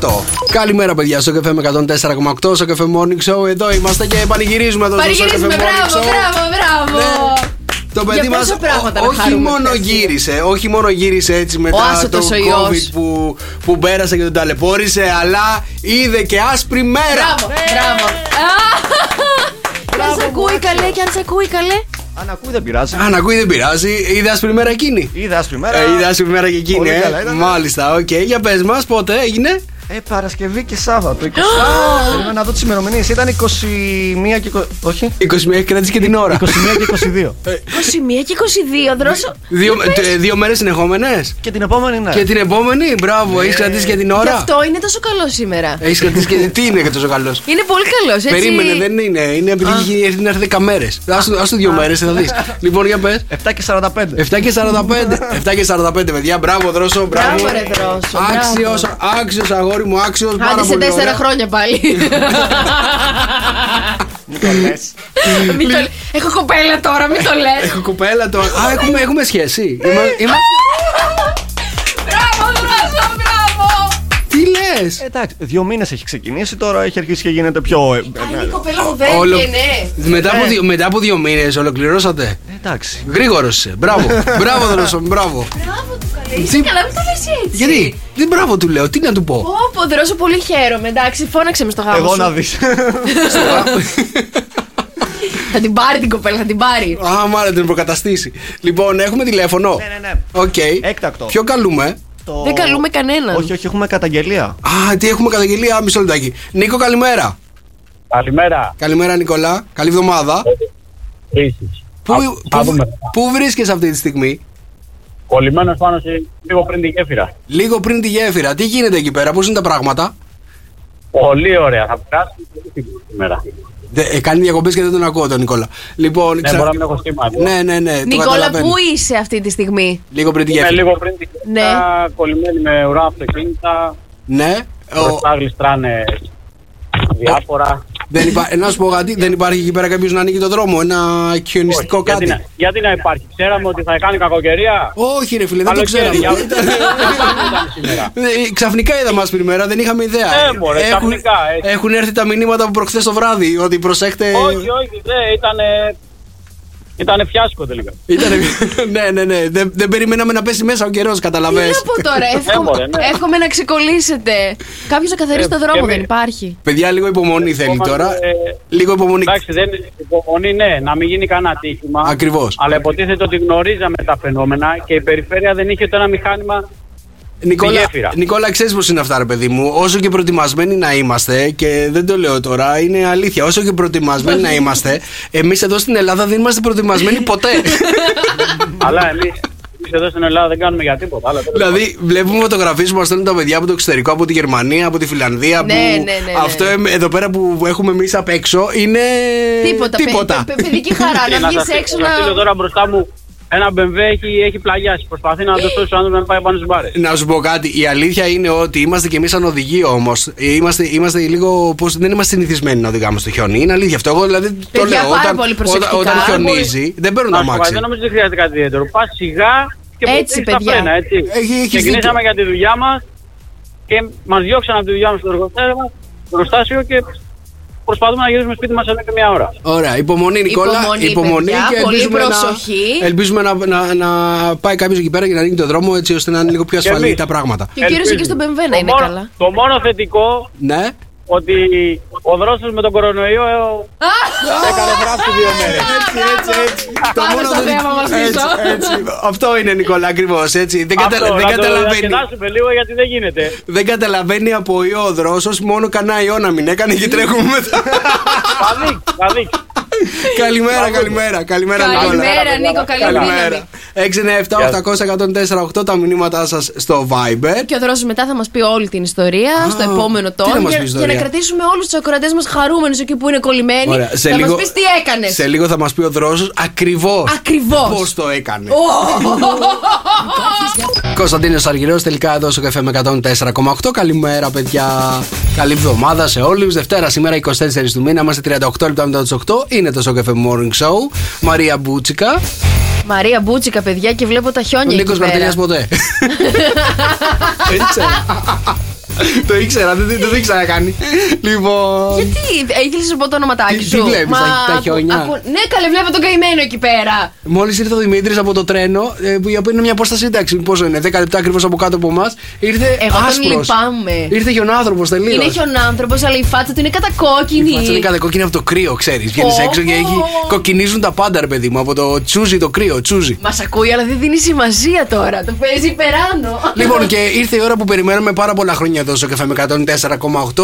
1048. Καλημέρα, παιδιά. Στο Cafe με 104,8. Στο Cafe Morning Show. Εδώ είμαστε και πανηγυρίζουμε εδώ στο Cafe Παρηγυρίζουμε, Morning μπράβο, Show. μπράβο, μπράβο. Ναι. Το παιδί Για μας πόσα πράγματα να όχι χαρούμε μόνο χθες. γύρισε, όχι μόνο γύρισε έτσι μετά άσωτος το ο ιός. COVID που, που πέρασε και τον ταλαιπώρησε, αλλά είδε και άσπρη μέρα. Μπράβο, μπράβο. Και αν σ' ακούει καλέ, και αν σ' ακούει καλέ. Αν ακούει δεν πειράζει. Αν ακούει δεν πειράζει, είδε άσπρη μέρα εκείνη. Είδα άσπρη μέρα. Ε, είδε άσπρη μέρα και εκείνη, Πολύ ε. καλά ήταν. Μάλιστα, οκ. Για πες μας, πότε έγινε. Ε, Παρασκευή και Σάββατο. 20... Περίμενα να δω τις ημερομηνίες. Ήταν 21 και. 20... Όχι. 21 έχει κρατήσει και την ώρα. 21 και 22. 21 και 22, δρόσο. δύο τε- δύο μέρες συνεχόμενες. και την επόμενη ναι. Και την επόμενη, μπράβο, έχεις κρατήσει και την Γι' ώρα. αυτό είναι τόσο καλό σήμερα. Έχεις κρατήσει και. Τι είναι και τόσο καλός; Είναι πολύ καλός, έτσι. Περίμενε, δεν είναι. Είναι επειδή έχει έρθει να έρθει 10 μέρες. Α το δύο μέρες, θα δεις. Λοιπόν, για πες. 7 και 45. 7 και 45. 7 και 45, παιδιά. Μπράβο, δρόσο. Μπράβο. Μπράβο, ρε, Δρόσο, Άξιος, άξιος αγόρι μου, άξιος. Πάρα Άντε σε πολύ. τέσσερα ωραία. χρόνια πάλι. Μην το λες. Μην το λέ- Έχω κοπέλα τώρα, μην το λες. Έχω κοπέλα τώρα. Α, έχουμε, έχουμε σχέση. Είμα- είμα- Μπράβο, Δρόσο, μπράβο. Τι λες; Εντάξει, δύο μήνες έχει ξεκινήσει τώρα, έχει αρχίσει και γίνεται πιο. ε, ε, Είναι η κοπέλα μου δεν Όλο- ναι. Μετά από Ε. δύο, μετά από δύο μήνες ολοκληρώσατε; ε, Εντάξει. Γρήγορος είσαι. Μπράβο. Μπράβο, δρόσο. Μπράβο. Μπράβο του καλέ. Είσαι Τι- καλά, μην το λες έτσι. Γιατί; Δεν μπράβο του λέω. Τι να του πω; Πω, πω, Δρόσο, πολύ χαίρομαι. Εντάξει, φώναξε με στο γάμο Εγώ σου. να δεις. Θα την πάρει την κοπέλα, θα την πάρει. Α, μάλλον την αποκαταστήσει. Λοιπόν, έχουμε τηλέφωνο. Ναι, ναι, ναι. Οκ. Έκτακτο. Ποιο καλούμε; Το- Δεν καλούμε κανέναν. Όχι, όχι, έχουμε καταγγελία. Α, τι έχουμε καταγγελία. Μισό λεπτάκι. Νίκο, καλημέρα. Καλημέρα. Καλημέρα, Νικολά. Καλή εβδομάδα. Επίσης. Πού, Α- πού, θα δούμε. πού βρίσκεσαι αυτή τη στιγμή, Κολλημένος πάνω σε λίγο πριν τη γέφυρα. λίγο πριν τη γέφυρα. Τι γίνεται εκεί πέρα, πώς είναι τα πράγματα; Πολύ ωραία. Θα περάσει πολύ σίγουρα σήμερα. Δε, ε, κάνει διακοπές και δεν τον ακούω τον Νικόλα. Λοιπόν, Ναι, μπορεί να μην έχω σήμα. εδώ. ναι, ναι, ναι. το Νικόλα, καταλαβαίνω. πού είσαι αυτή τη στιγμή; Λίγο πριν τη Είμαι γέφυρα. λίγο πριν τη Ναι. γέφυρα, κολλημένη με ουρά αυτοκίνητα. Ναι. Μπροστά γλιστράνε διάφορα. Δεν υπά... ε, να σου πω κάτι, δεν υπάρχει εκεί πέρα κάποιος να ανοίγει το δρόμο, ένα χιονιστικό Όχι, κάτι. Γιατί, να- γιατί να υπάρχει. Ξέραμε ότι θα κάνει κακοκαιρία. Όχι, ρε φίλε, δεν το Καλοκαίρι, ξέραμε. για- Ήταν- ήταν σήμερα. Ε, Ξαφνικά είδαμε μας πριν μέρα, δεν είχαμε ιδέα. Ε, μωρέ, έχουν, ξαφνικά, έτσι. έχουν έρθει τα μηνύματα από προχθές το βράδυ ότι προσέχτε. όχι, όχι, δεν ήταν. Ήταν φιάσκο τελικά. Ήτανε... ναι, ναι, ναι. Δεν, δεν περιμέναμε να πέσει μέσα ο καιρός, Τι καταλαβες. να πω τώρα, εύχομαι, μωρέ, ναι. εύχομαι να ξεκολλήσετε. Κάποιος να καθαρίσει Ε, το και δρόμο, εμείς. δεν υπάρχει. Παιδιά, λίγο υπομονή θέλει Είμαστε, τώρα. ε, Λίγο υπομονή. Εντάξει, δεν υπομονή, ναι, να μην γίνει κανένα ατύχημα. Ακριβώς. Αλλά υποτίθεται ότι γνωρίζαμε τα φαινόμενα και η περιφέρεια δεν είχε ούτε ένα μηχάνημα. Νικόλα, γέφυρα. Νικόλα ξέρεις πώς είναι αυτά, ρε παιδί μου. Όσο και προετοιμασμένοι να είμαστε, και δεν το λέω τώρα, είναι αλήθεια. Όσο και προετοιμασμένοι να είμαστε, εμείς εδώ στην Ελλάδα δεν είμαστε προετοιμασμένοι ποτέ. αλλά εμείς εδώ στην Ελλάδα δεν κάνουμε για τίποτα. Αλλά τέλος δηλαδή, βλέπουμε φωτογραφίε που μας στέλνουν τα παιδιά από το εξωτερικό, από τη Γερμανία, από τη Φιλανδία. Ναι, που ναι, ναι, ναι. Αυτό εμ- εδώ πέρα που έχουμε εμείς απ' έξω είναι. Τίποτα. παι- τίποτα. παι- παι- παιδική χαρά πάντων. να Και βγεις σας- έξω να στείλω να. τώρα μπροστά μου ένα BMW έχει, έχει πλαγιάσει. Προσπαθεί να το σώσει ο άνθρωπος να πάει πάνω στις μπάρες. Να σου πω κάτι. Η αλήθεια είναι ότι είμαστε κι εμείς σαν οδηγοί όμως. Είμαστε, είμαστε λίγο. Πώς, δεν είμαστε συνηθισμένοι να οδηγάμε στο χιόνι. Είναι αλήθεια αυτό. Εγώ δηλαδή το Παιδιά, λέω. πάρα όταν, πολύ όταν, προσεκτικά. όταν χιονίζει, δεν παίρνουν Να τα σου πω, μάξι. δεν νομίζω ότι χρειάζεται κάτι ιδιαίτερο. Πας σιγά και Έτσι, πατήσεις τα παιδιά. φρένα, έτσι. Έχει- έχεις Ξεκινήσαμε δίκιο. για τη δουλειά μας και μας διώξαν από τη δουλειά μας στο εργοστάσιο μας, στο εργοστάσιο και προσπαθούμε να γυρίσουμε σπίτι μας εδώ και μια ώρα. Ωραία, υπομονή Νικόλα. Υπομονή, παιδιά, πολύ ελπίζουμε προσοχή. Να, ελπίζουμε να, να, να πάει κάποιος εκεί πέρα και να ανοίγει το δρόμο έτσι ώστε να είναι λίγο πιο Και ασφαλή εμείς. τα πράγματα. Και ο κύριος εκεί στον BMW να Το είναι μόνο- καλά. Το μόνο θετικό Ναι. Ότι ο δρόσος με τον κορονοϊό ε, ο- έκανε φράση δύο μέρες. Έτσι, έτσι, έτσι. Πάμε στο θετικό- θέμα μας πίσω. έτσι, έτσι. Αυτό είναι Νικόλα ακριβώς. Έτσι. Δεν, Αυτό, καταλα- δεν να το καταλαβαίνει. διασκεδάσουμε λίγο γιατί δεν γίνεται. Δεν καταλαβαίνει από ιό ο δρόσος μόνο κανένα ιό να μην έκανε και τρέχουμε μετά. Θα δείξει, θα δείξει. καλημέρα, καλημέρα, καλημέρα, Νικόλα. Καλημέρα, Νίκο, καλή Καλημέρα. δύναμη. 697-800-1048 τα μηνύματά σας στο Viber. Και ο Δρόσος μετά θα μας πει όλη την ιστορία στο επόμενο τι να τόνο. μας Για, πει για ιστορία; να κρατήσουμε όλους τους ακροατές μας χαρούμενους εκεί που είναι κολλημένοι. Ωραία, σε θα λίγο- μα πεις τι έκανες. Σε λίγο θα μας πει ο Δρόσος ακριβώς. Ακριβώς. Πώς το έκανε. Κωνσταντίνος Αργυρός, τελικά εδώ στο καφέ με 104,8. Καλημέρα, παιδιά. Καλή εβδομάδα σε όλους. Δευτέρα σήμερα 24 του μήνα. Είμαστε 38 λεπτά μετά τις 8. Είναι το Σοκαφέ Morning Show. Μαρία Μπούτσικα. Μαρία Μπούτσικα, παιδιά, και βλέπω τα Ο χιόνια Νίκος εκεί πέρα. Καρτελιά ποτέ. Το ήξερα. Το ήξερα, δεν δεν το ήξερα να κάνει. Λοιπόν. Γιατί, ήθελε να σου πω το ονοματάκι Τι- σου; τι βλέπεις, τα- τα χιόνια; Ναι, καλέ, βλέπω τον καημένο εκεί πέρα. Μόλις ήρθε ο Δημήτρης από το τρένο, ε, που η οποία είναι μια απόσταση εντάξει, πόσο είναι, 10 λεπτά ακριβώς από κάτω από εμάς, ήρθε Εγώ τον άσπρος. λυπάμαι. Ήρθε χιονάνθρωπος τελείως. Είναι χιονάνθρωπος, αλλά η φάτσα του είναι κατακόκκινη. Η φάτσα είναι κατά κόκκινη από το κρύο, ξέρεις. Βγαίνεις Ω. έξω και έχει, κοκκινίζουν τα πάντα, ρε παιδί μου, από το τσούζι το κρύο, τσούζι. Μας ακούει, αλλά δεν δίνει σημασία τώρα. Το παίζει περάνω. Λοιπόν, και ήρθε η ώρα που περιμένουμε πάρα πολλά χρόνια εδώ στο καφέ με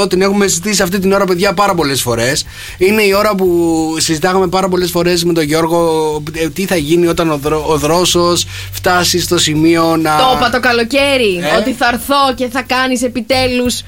104,8. Την έχουμε συζητήσει αυτή την ώρα, παιδιά, πάρα πολλές φορές. Είναι η ώρα που συζητάγαμε πάρα πολλές φορές με τον Γιώργο ε, τι θα γίνει όταν ο, δρό, ο δρόσος φτάσει στο σημείο να. Το είπα το καλοκαίρι. Ε. Ότι θα έρθω και θα κάνεις επιτέλους.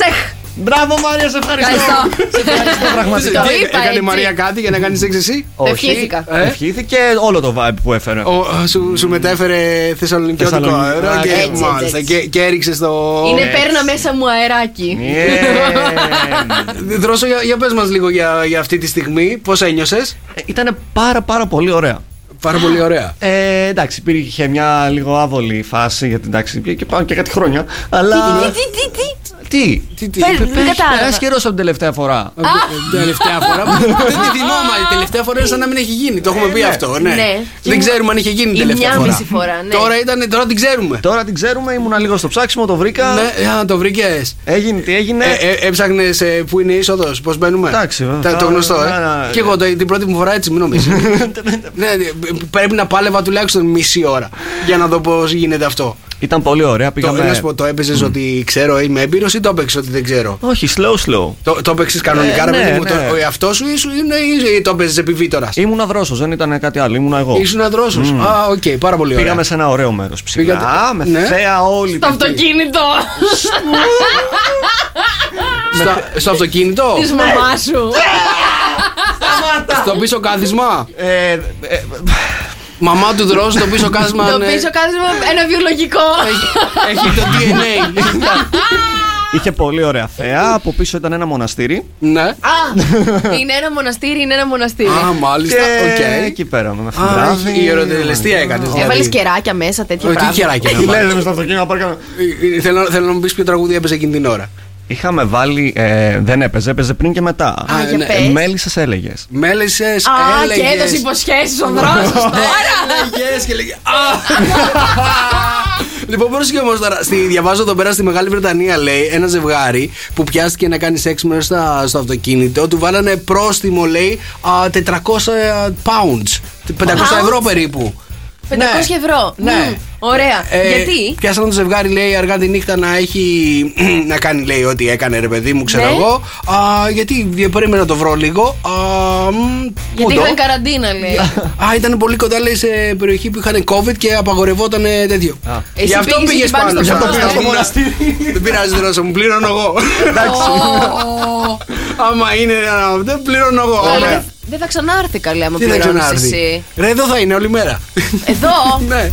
Σεχ! Μπράβο, Μάρια, σε ευχαριστώ. Ευχαριστώ. σε ευχαριστώ πραγματικά. Το Τι, είπα Έκανε έτσι. η Μαρία κάτι για να κάνεις έξι εσύ. Όχι, ευχήθηκα. Ε; Ευχήθηκε όλο το vibe που έφερε. Ο, σου, σου μετέφερε θεσσαλονικιώτικο Θεσσαλονίκη. αέρα Α, και, έτσι, έτσι, μάλιστα, έτσι. και, και έριξε το. Είναι παίρνα μέσα μου αεράκι. Yeah. Δρόσο, για, για πες μας λίγο για, για αυτή τη στιγμή, πώς ένιωσες; Ήταν πάρα πάρα πολύ ωραία. Πάρα πολύ ωραία. Ε, εντάξει, υπήρχε μια λίγο άβολη φάση γιατί εντάξει, και πάνω και κάτι χρόνια. Αλλά. Τι, τι, τι, τι. Τι, Τι, τι, Πες, πες- δεν κατάλαβα. Περάσει καιρός από την τελευταία φορά. Ε, Τελευταία φορά. που- Δεν τη θυμόμαι. Η τελευταία φορά είναι σαν να μην έχει γίνει. Το έχουμε πει αυτό. Ναι. Ναι. Δεν ξέρουμε αν είχε γίνει Η τελευταία μια φορά. μισή φορά, ναι. Τώρα, ήταν, τώρα την ξέρουμε. Τώρα την ξέρουμε, ήμουνα λίγο στο ψάξιμο, το βρήκα. Ναι, α, το βρήκες. Έγινε τι έγινε. Έψαχνες που είναι η είσοδος, πώς μπαίνουμε; Εντάξει, βέβαια. Τα- Το γνωστό, Ναι, ε. ναι. Και εγώ το- την πρώτη μου φορά έτσι, μην νομίζεις. ναι, πρέπει να πάλευα τουλάχιστον μισή ώρα για να δω πώς γίνεται αυτό. Ήταν πολύ ωραία. Το, Πήγαμε. να σου πω, το έπαιζες ότι ξέρω, είμαι έμπειρος ή το έπαιξες ότι δεν ξέρω; Όχι, slow, slow. Το, το έπαιξες κανονικά, Ε, ρε ναι, παιδί μου. ναι. Το, ο εαυτός σου ήσου- είναι ή ή το έπαιζες επιβήτορας; Ήμουνα Δρόσος, δεν ήταν κάτι άλλο. Ήμουνα εγώ. Ήσουν ο Δρόσος. Α, οκ, πάρα πολύ ωραία. Πήγαμε σε ένα ωραίο μέρος ψηλά. Πήγατε- Με ναι. θέα όλη Το την- αυτοκίνητο Στα- στο αυτοκίνητο, της μαμάς σου. στο πίσω κάθισμα; Ε, ε, Μαμά του Δρόσου, το πίσω κάθισμα. Το ναι. πίσω κάθισμα ένα βιολογικό. Έχει- Έχει το DNA. Είχε πολύ ωραία θέα. Από πίσω ήταν ένα μοναστήρι. Ναι. Α, είναι ένα μοναστήρι, είναι ένα μοναστήρι. Α, μάλιστα. Και Οκ. εκεί πέρα με Α, φυλάδι. η ερωτελεστία έκανε. Έβαλες κεράκια μέσα, τέτοια Όχι, τι πράγματα. χεράκια να Τι βάλεις. λες μες στο αυτοκίνητο να πάρει κανένα- Ε, ε, Θέλω θέλω να μου πεις ποιο τραγούδι έπαιζε εκείνη την ώρα. Είχαμε βάλει. ε, δεν έπαιζε, έπαιζε πριν και μετά. Α, για ναι, πες. Μέλισσες έλεγες. Μέλεσσε, Α, έλεγες. και έδωσε υποσχέσεις ο δρόσο τώρα. Έλεγες και λέγε. Α! Λοιπόν, πρόσεχε όμως τώρα. Στη, διαβάζω εδώ πέρα στη Μεγάλη Βρετανία, λέει, ένα ζευγάρι που πιάστηκε να κάνει σεξ μέσα στα- στο αυτοκίνητο, του βάλανε πρόστιμο, λέει, α, 400 pounds. 500 ευρώ περίπου. 500 Ναι. ευρώ. Ναι. Μμμ, Ωραία. Ε, Γιατί; Πιάσανε το ζευγάρι, λέει, αργά τη νύχτα να έχει. να κάνει, λέει, ό,τι έκανε, ρε παιδί μου, ξέρω Ναι. εγώ. Α, γιατί περίμενα να το βρω λίγο. Α, μ, πού Γιατί το; είχαν καραντίνα, λέει. Α, ήταν πολύ κοντά, λέει, σε περιοχή που είχαν COVID και απαγορευόταν τέτοιο. Εσύ Γι' αυτό πήγες πήγες εκεί πάνω πάνω. στο Γι' αυτό μοναστήρι. πήγα στο μοναστήρι. Δεν πειράζει, Δρόσο μου, πλήρωνω εγώ. Ω, Άμα είναι ένα. Δεν πληρώνω εγώ. Αλλά Ωραία. δεν- Δεν θα ξανάρθει καλέ άμα Τι θα πληρώνεις ξανάρθει; εσύ. Ρε, εδώ θα είναι όλη μέρα. Εδώ, Ναι.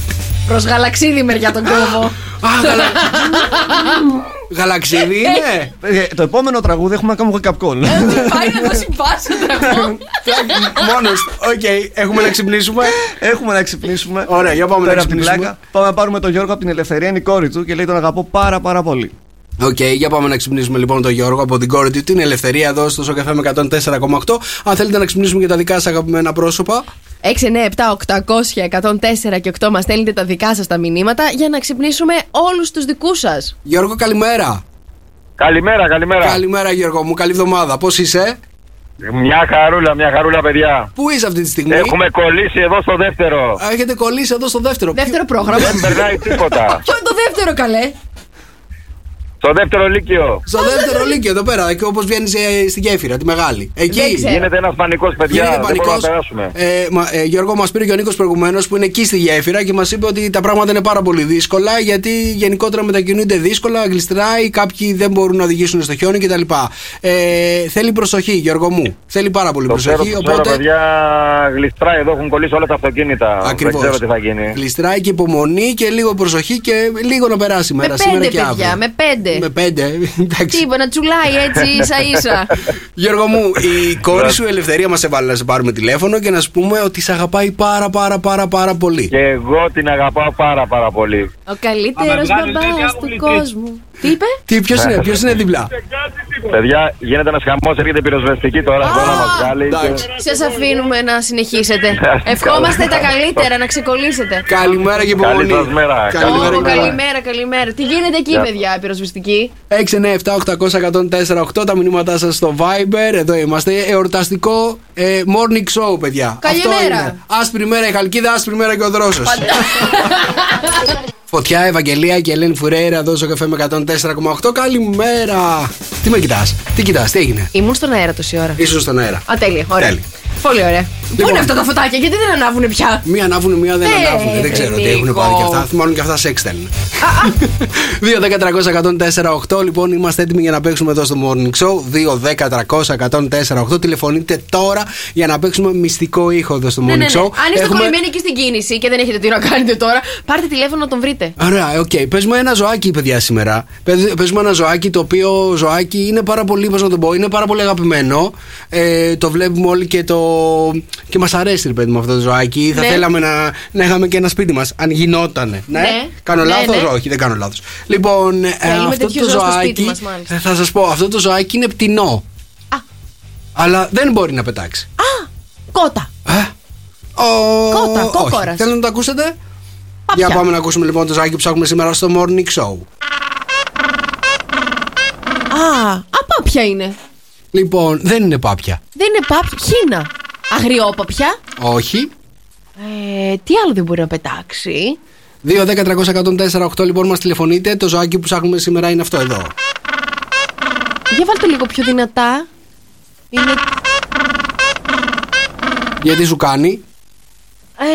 προς Γαλαξίδι μεριά τον κόβω. Α, γαλα... Γαλαξίδι είναι. Ε, το επόμενο τραγούδι έχουμε να κάνουμε wake up call. Πάει να δώσει πάσα τραγούδι. Μόνος. Οκ, έχουμε να ξυπνήσουμε. Έχουμε να ξυπνήσουμε. Ωραία, για πάμε να Πέρα από την ξυπνήσουμε. πλάκα. Πάμε να πάρουμε τον Γιώργο από την Ελευθερία, είναι η κόρη του και λέει τον αγαπώ πάρα πάρα πολύ. Οκ, για πάμε να ξυπνήσουμε λοιπόν τον Γιώργο από την κόρη του. Την Ελευθερία εδώ στο Σοκ FM 104,8. Αν θέλετε να ξυπνήσουμε και τα δικά σας αγαπημένα πρόσωπα. 6, 9, 7, 800, 104 και 8 μας στέλνετε τα δικά σας τα μηνύματα για να ξυπνήσουμε όλους τους δικούς σας. Γιώργο, καλημέρα. Καλημέρα, καλημέρα. Καλημέρα, Γιώργο μου. Καλή εβδομάδα. Πώς είσαι, Μια χαρούλα, μια χαρούλα, παιδιά. Πού είσαι αυτή τη στιγμή; Έχουμε κολλήσει εδώ στο δεύτερο. Α, Έχετε κολλήσει εδώ στο δεύτερο. Δεύτερο πρόγραμμα. Δεν περνάει τίποτα. Ποιο είναι το δεύτερο καλέ; Στο δεύτερο λύκειο. Στο δεύτερο λύκειο εδώ πέρα, όπως βγαίνεις ε, στη γέφυρα, τη μεγάλη. Εκεί. Δεν ξέρω. Γίνεται ένας πανικός, παιδιά. Γίνεται Δεν μπορούμε πανικός. να περάσουμε. Ε, μα, ε, Γιώργο, μας πήρε και ο Νίκος προηγουμένως που είναι εκεί στη γέφυρα και μας είπε ότι τα πράγματα είναι πάρα πολύ δύσκολα γιατί γενικότερα μετακινούνται δύσκολα, γλιστράει, κάποιοι δεν μπορούν να οδηγήσουν στο χιόνι κτλ. Ε, θέλει προσοχή, Γιώργο μου. Θέλει πάρα πολύ Το ξέρω, προσοχή. το ξέρω, οπότε παιδιά. Γλιστράει εδώ, έχουν κολλήσει όλα τα αυτοκίνητα. Ακριβώς. Δεν ξέρω τι θα γίνει. Γλιστράει και υπομονή και λίγο προσοχή και λίγο να περάσει η Με μέρα σήμερα πέντε και αύριο. παιδιά, με πέντε. Με πέντε. Εντάξει. Τι, να τσουλάει έτσι ίσα ίσα. Γιώργο μου, η κόρη σου Ελευθερία μας έβαλε να σε πάρουμε τηλέφωνο και να σου πούμε ότι σε αγαπάει πάρα πάρα πάρα πάρα πολύ. Και εγώ την αγαπάω πάρα πάρα πολύ. Ο καλύτερος μπαμπάς του κόσμου. Τι είπε; Τι, ποιος είναι, ποιος είναι δίπλα; Παιδιά, γίνεται ένας χαμός, έρχεται πυροσβεστική τώρα εδώ να μας βγάλει. εντάξει. και- Σας αφήνουμε να συνεχίσετε. Ευχόμαστε τα καλύτερα, να ξεκολλήσετε. Καλημέρα και υπομονή. Καλή σας μέρα. Καλημέρα Ω, και υπομονή. καλημέρα, καλημέρα. Τι γίνεται εκεί, παιδιά, η πυροσβεστική; 697-800-1048 τα μηνύματά σας στο Viber. Εδώ είμαστε. Εορταστικό ε, morning show, παιδιά. Καλημέρα. Αυτό είναι. Άσπρη μέρα η Χαλκίδα, άσπρη μέρα και ο Δρόσο. Φωτιά, Ευαγγελία και Ελένη Φουρέιρα εδώ στο καφέ με 104,8. Καλημέρα. Τι με κοιτάς, τι κοιτάς, τι έγινε; Ήμουν στον αέρα τόση ώρα. Ήσουν στον αέρα. Α, τέλεια, ωραία. Τέλεια. Πολύ ωραία. Πού Λοιπόν. είναι αυτά τα φωτάκια, γιατί δεν ανάβουν πια; Μία ανάβουν, μία δεν Ε, ανάβουν. Δεν ρε, ξέρω τι έχουν Νίκο. πάρει και αυτά. Μάλλον και αυτά σεξ στέλνουν. 2-10-300-104-8. Λοιπόν, είμαστε έτοιμοι για να παίξουμε εδώ στο Morning Show. 2-10-300-104-8. Τηλεφωνείτε τώρα για να παίξουμε μυστικό ήχο εδώ στο Morning Ναι, ναι, ναι. Show. Αν είστε κολλημένοι εκεί στην κίνηση και δεν έχετε τι να κάνετε τώρα, πάρτε τηλέφωνο να τον βρείτε. Ωραία, οκ. Πες μου ένα ζωάκι, παιδιά, σήμερα. Πες, πες μου ένα ζωάκι το οποίο ζωάκι είναι πάρα πολύ, πώς να το πω, είναι πάρα πολύ αγαπημένο. Ε, το βλέπουμε όλοι και το. Και μας αρέσει, ρε παιδί μου, αυτό το ζωάκι. Θα Ναι. θέλαμε να, να είχαμε και ένα σπίτι μας, αν γινότανε. Ναι. Ναι. Κάνω Ναι, λάθος, ναι. όχι, δεν κάνω λάθος. Λοιπόν, ε, Θέλουμε αυτό τέτοιος το ζώο στο σπίτι ζωάκι. μας, μάλιστα. ε, θα σας πω, αυτό το ζωάκι είναι πτηνό. Α. Αλλά δεν μπορεί να πετάξει. Α, κότα. Ε; Ο... Κότα, όχι. κόκορας. Θέλετε να το ακούσετε; Πάπια. Για πάμε να ακούσουμε λοιπόν το ζωάκι που ψάχνουμε σήμερα στο Morning Show. Α, α, πάπια είναι. Λοιπόν, δεν είναι πάπια. Δεν είναι πάπια, χίνα. Αγριόπαπια. Όχι. Ε, τι άλλο δεν μπορεί να πετάξει; 2-10-300-104-8 λοιπόν μας τηλεφωνείτε. Το ζωάκι που ψάχνουμε σήμερα είναι αυτό εδώ. Για βάλτε λίγο πιο δυνατά. Είναι. Γιατί σου κάνει; Ε,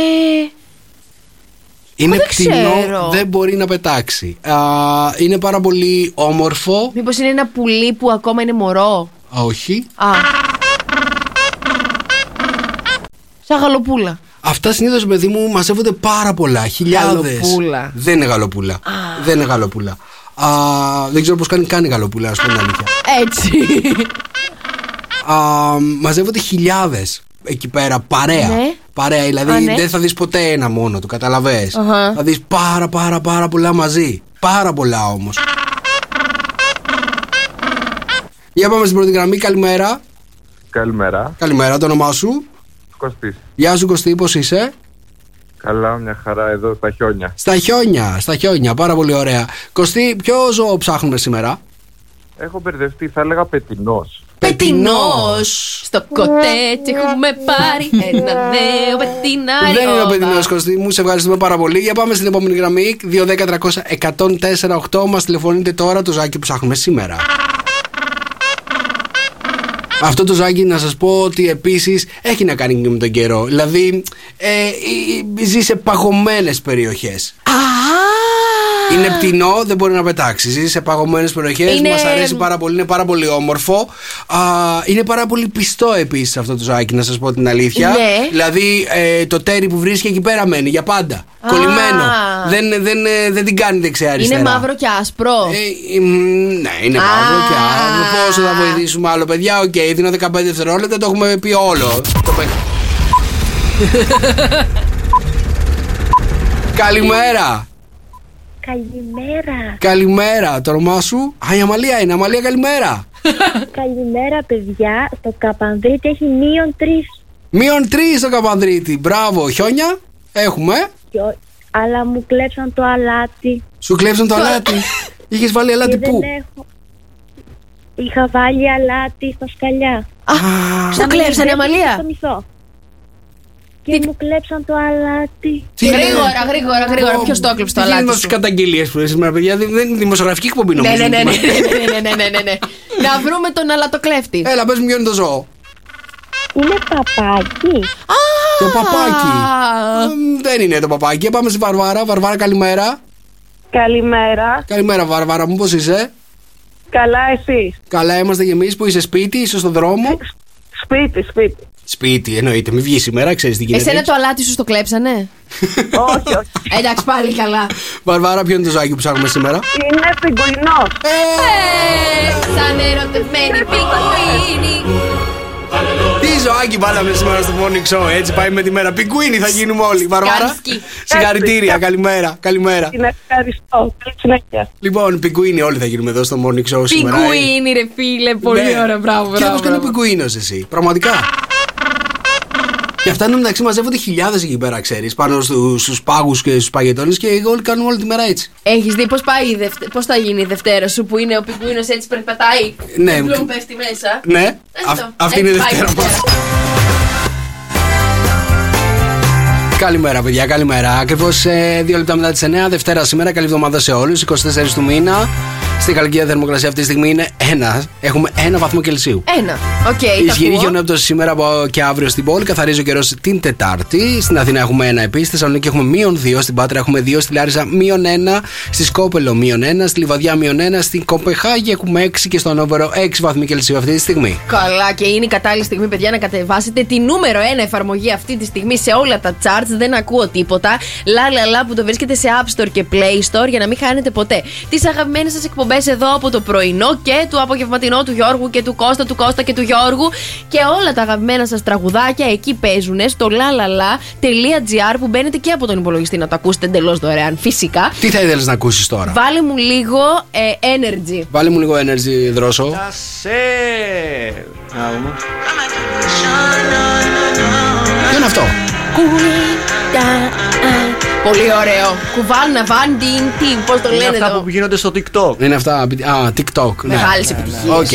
Είναι δεν κτηνό, ξέρω. δεν μπορεί να πετάξει. Α, είναι πάρα πολύ όμορφο. μήπως είναι ένα πουλί που ακόμα είναι μωρό; Όχι. Α. Σαν γαλοπούλα. Αυτά συνήθως, παιδί μου, μαζεύονται πάρα πολλά. Χιλιάδες. Γαλοπούλα. Δεν είναι γαλοπούλα. Δεν είναι γαλοπούλα. Α, δεν ξέρω πώς κάνει καν η γαλοπούλα, ας πούμε την αλήθεια. Έτσι. Α, μαζεύονται χιλιάδες εκεί πέρα, παρέα. Ναι. Παρέα, δηλαδή Α, ναι. δεν θα δεις ποτέ ένα μόνο του, καταλαβες. Αχα. Θα δεις πάρα πάρα πάρα πολλά μαζί. Πάρα πολλά όμως. Για πάμε στην πρώτη γραμμή, καλημέρα. Καλημέρα. Καλημέρα, το όνομά σου. Κωστής. Γεια σου Κωστή, πώς είσαι; Καλά, μια χαρά εδώ στα χιόνια. Στα χιόνια, στα χιόνια, πάρα πολύ ωραία. Κωστή, ποιο ζώο ψάχνουμε σήμερα; Έχω μπερδευτεί, θα έλεγα πετινός. Πετινός Στο κοτέτσι έχουμε πάρει Ένα νέο πετινάρι Δεν είναι ο Όπα. παιδινό Κωστή μου, σε ευχαριστούμε πάρα πολύ. Για πάμε στην επόμενη γραμμή. 2-10-300-1048. Μας τηλεφωνείτε τώρα το ζάκι που ψάχνουμε σήμερα. Αυτό το ζάκι να σας πω ότι επίσης έχει να κάνει και με τον καιρό. Δηλαδή ε, ε, ζει σε παγωμένες περιοχές. Είναι πτηνό, δεν μπορεί να πετάξει. Ζει σε παγωμένες περιοχές. Είναι- Μας αρέσει πάρα πολύ, είναι πάρα πολύ όμορφο. Α, είναι πάρα πολύ πιστό επίσης αυτό το ζωάκι, να σας πω την αλήθεια. Ναι. Δηλαδή ε, το ταίρι που βρίσκει εκεί πέρα μένει για πάντα. Κολλημένο. Δεν, δεν, ε, δεν την κάνει δεξιά-αριστερά. Είναι μαύρο και άσπρο Ε, ε, μ, ναι, είναι μαύρο και άλλο. Πόσο θα βοηθήσουμε άλλο, παιδιά; Οκ, δίνω 15 δευτερόλεπτα, το έχουμε πει όλο. Το πε- Καλημέρα. Καλημέρα. Καλημέρα. Το όνομά σου; Α, η Αμαλία είναι. Αμαλία, καλημέρα. Καλημέρα, παιδιά. Το Καπανδρίτη έχει μείον τρεις. Μείον τρεις στο Καπανδρίτη. Μπράβο. Χιόνια; Έχουμε. Αλλά μου κλέψαν το αλάτι. Σου κλέψαν το αλάτι; Είχες βάλει αλάτι και πού; δεν έχω. Είχα βάλει αλάτι στα σκαλιά. Στο κλέψανε Αμαλία; Στο μισό. Και μου κλέψαν το αλάτι. Τι Γρήγορα, είναι; γρήγορα, γρήγορα Ποιος το έκλεψε το Τι γίνεται αλάτι με σου; τι καταγγελίες που είναι σήμερα, παιδιά. Δεν δεν είναι δημοσιογραφική εκπομπή Ναι, νομίζω. ναι, ναι, ναι, ναι, ναι, ναι, ναι, ναι. Να βρούμε τον αλατοκλέφτη Έλα, πες μου ποιο είναι το ζώο. Είναι παπάκι. Το παπάκι. Μ, Δεν είναι το παπάκι. Πάμε στη Βαρβάρα. Βαρβάρα, καλημέρα. Καλημέρα. Καλημέρα, Βαρβάρα μου, πώς είσαι; Καλά, εσύ; Καλά είμαστε κι εμείς που είσαι σπίτι, είσαι στον δρόμο. Σπίτι, σπίτι. Σπίτι, εννοείται. Μην βγεις σήμερα, ξέρεις τι γίνεται. Εσένα το αλάτι σου στο κλέψανε; Όχι, όχι. Εντάξει πάλι καλά Βαρβάρα, ποιο είναι το ζάκι που ψάχνουμε σήμερα; Είναι πιγκουινός. Ε, Σαν ερωτευμένη πιγκουίνι Τι ζωάκι βάλαμε σήμερα στο morning show, έτσι πάει με τη μέρα. Πιγκουίνι θα γίνουμε όλοι. Βαρβάρα. Σκάνσκι. Συγχαρητήρια, καλημέρα. Καλημέρα. Είναι ευχαριστώ. Καλή συνέχεια. Λοιπόν, πιγκουίνι όλοι θα γίνουμε εδώ στο morning show σήμερα. ε. Πιγκουίνι ρε φίλε Πολύ Ναι. ωραία μπράβο Και μπράβο, πώ κάνει μπράβο. πιγκουίνος εσύ, πραγματικά. Και αυτά είναι μεταξύ μαζεύονται χιλιάδες εκεί πέρα, ξέρεις, πάνω στους πάγους και στους παγετώνες και όλοι κάνουν όλη τη μέρα έτσι. Έχεις δει πώς πάει η Δευτε- πώς θα γίνει η Δευτέρα σου που είναι ο πιγκουίνος έτσι περπατάει Ναι. και μπλουμ πέφτει μέσα; Ναι, Αυτό. αυ- αυτή είναι η Έτσι πάει Δευτέρα Καλημέρα, παιδιά, καλημέρα. Ακριβώς δύο λεπτά μετά τις 9, Δευτέρα σήμερα. Καλή εβδομάδα σε όλους. 24 του μήνα. Στη Χαλκίδα θερμοκρασία αυτή τη στιγμή είναι ένα. Έχουμε ένα βαθμό Κελσίου. Ένα, οκ, τα Ισχυρή ακούω. χιονόπτωση σήμερα από και αύριο στην πόλη. Καθαρίζει ο καιρός την Τετάρτη. Στην Αθήνα έχουμε ένα επίσης. Στη Θεσσαλονίκη έχουμε μείον 2. Στην Πάτρα έχουμε 2. Στη Λάρισα μείον 1. Στη Σκόπελο μείον 1. Στη Λιβαδιά μείον 1. Στην Κοπεγχάγη έχουμε 6. Και στον Όβερο 6 βαθμοί Κελσίου αυτή τη στιγμή. Καλά και είναι η κατάλληλη στιγμή παιδιά να κατεβάσετε τη νούμερο 1 εφαρμογή αυτή τη στιγμή σε όλα τα charts Δεν ακούω τίποτα Λα λα λα που το βρίσκεται σε App Store και Play Store για να μην χάνετε ποτέ Τις αγαπημένες σας εκπομπές εδώ από το πρωινό και του απογευματινό του Γιώργου και του Κώστα, του Κώστα και του Γιώργου Και όλα τα αγαπημένα σας τραγουδάκια εκεί παίζουν στο lalala.gr που μπαίνετε και από τον υπολογιστή να το ακούσετε εντελώς δωρεάν φυσικά Τι θα ήθελες να ακούσεις τώρα; Βάλε μου λίγο ε, energy Βάλε μου λίγο energy, δρόσο. Σε. Να δούμε. Τι είναι αυτό; Πολύ ωραίο. Κουβάλνα, βαν, τιν, τιν. Πώς το Είναι λένε αυτά εδώ. που γίνονται στο TikTok. Είναι αυτά. Α, TikTok. ναι. Μεγάλες επιτυχίες. Οκ.